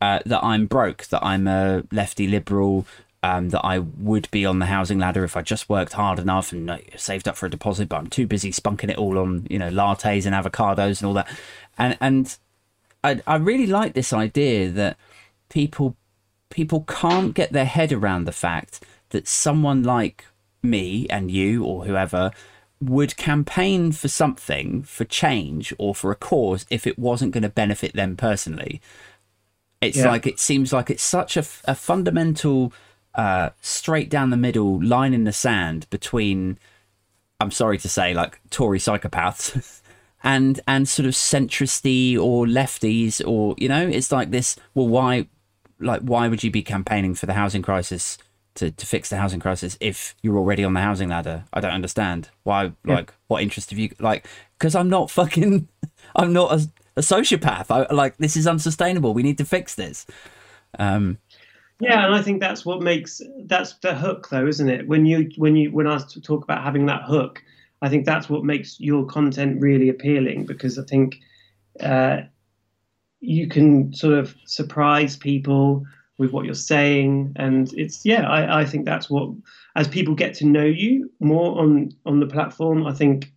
Speaker 1: uh, that I'm broke, that I'm a lefty liberal. Um, that I would be on the housing ladder if I just worked hard enough and uh, saved up for a deposit, but I'm too busy spunking it all on you know lattes and avocados and all that, and and I I really like this idea that people people can't get their head around the fact that someone like me and you or whoever would campaign for something for change or for a cause if it wasn't going to benefit them personally it's
Speaker 2: Yeah.
Speaker 1: like it seems like it's such a, a fundamental uh straight down the middle line in the sand between i'm sorry to say like tory psychopaths and and sort of centristy or lefties or you know it's like this well why like why would you be campaigning for the housing crisis to, to fix the housing crisis if you're already on the housing ladder i don't understand why
Speaker 2: Yeah.
Speaker 1: like what interest have you like because i'm not fucking i'm not a, a sociopath i like this is unsustainable we need to fix this um
Speaker 2: Yeah, and I think that's what makes that's the hook, though, isn't it? When you when you when I talk about having that hook, I think that's what makes your content really appealing because I think uh, you can sort of surprise people with what you're saying, and it's yeah, I, I think that's what as people get to know you more on on the platform, I think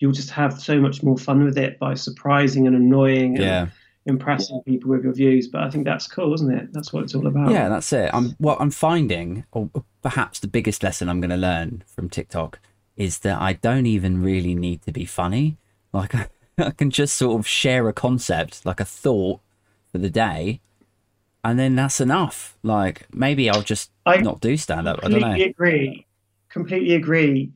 Speaker 2: you'll just have so much more fun with it by surprising and annoying and
Speaker 1: yeah
Speaker 2: impressing people with your views. But I think that's cool, isn't it? That's what it's all about.
Speaker 1: Yeah, that's it. I'm what I'm finding, or perhaps the biggest lesson I'm going to learn from TikTok is that I don't even really need to be funny. Like I, I can just sort of share a concept, like a thought for the day, and then that's enough. Like maybe I'll just
Speaker 2: I
Speaker 1: not do stand up. I don't
Speaker 2: completely
Speaker 1: know.
Speaker 2: agree. Completely agree.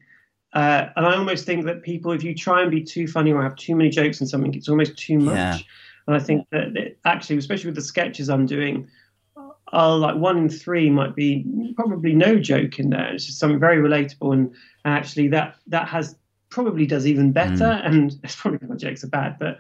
Speaker 2: Uh, and I almost think that people, if you try and be too funny or have too many jokes in something, it's almost too much.
Speaker 1: Yeah.
Speaker 2: And I think that, that actually, especially with the sketches I'm doing, I'll like one in three might be probably no joke in there. It's just something very relatable, and, and actually that that has probably does even better.
Speaker 1: Mm.
Speaker 2: And it's probably my jokes are bad, but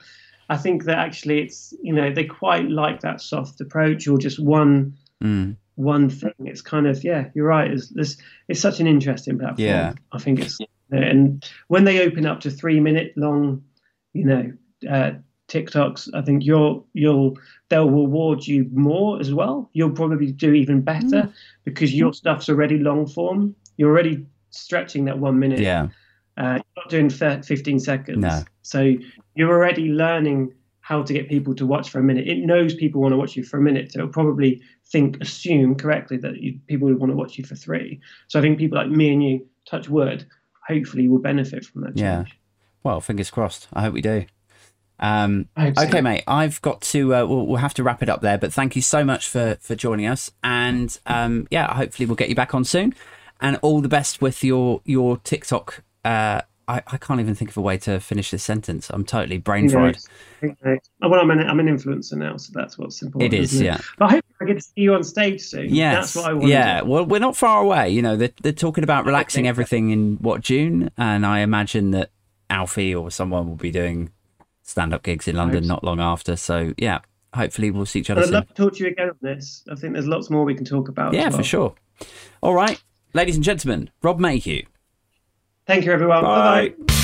Speaker 2: I think that actually it's you know they quite like that soft approach or just one
Speaker 1: Mm.
Speaker 2: one thing. It's kind of yeah, you're right. It's it's, it's such an interesting platform.
Speaker 1: Yeah.
Speaker 2: I think it's and when they open up to three minute long, you know, uh, TikToks, I think you'll you'll they'll reward you more as well. You'll probably do even better
Speaker 1: Mm.
Speaker 2: because your stuff's already long form. You're already stretching that one minute.
Speaker 1: Yeah.
Speaker 2: Uh, you're not doing thir- 15 seconds.
Speaker 1: No.
Speaker 2: So you're already learning how to get people to watch for a minute. It knows people want to watch you for a minute, so it'll probably think, assume correctly that you, people would want to watch you for three. So I think people like me and you, touch wood, hopefully will benefit from that change.
Speaker 1: Yeah. Well, fingers crossed. I hope we do. Um,
Speaker 2: hope so.
Speaker 1: okay, mate. I've got to. Uh, we'll, we'll have to wrap it up there. But thank you so much for for joining us. And um, yeah, hopefully we'll get you back on soon. And all the best with your your TikTok. Uh, I, I can't even think of a way to finish this sentence. I'm totally brain fried.
Speaker 2: Oh, well, I'm an, I'm an influencer now, so that's what's important.
Speaker 1: It is,
Speaker 2: isn't
Speaker 1: yeah.
Speaker 2: But I hope I get to see you on stage soon.
Speaker 1: Yes.
Speaker 2: That's what I want
Speaker 1: yeah. Well, we're not far away. You know, they're, they're talking about relaxing everything in what June, and I imagine that Alfie or someone will be doing stand-up gigs in London not long after. So yeah, hopefully we'll see each other
Speaker 2: I'd
Speaker 1: soon.
Speaker 2: love to talk to you again on this. I think there's lots more we can talk about.
Speaker 1: Yeah,
Speaker 2: well.
Speaker 1: for sure. All right, ladies and gentlemen, Rob Mayhew.
Speaker 2: Thank you, everyone. Bye bye.
Speaker 1: Bye.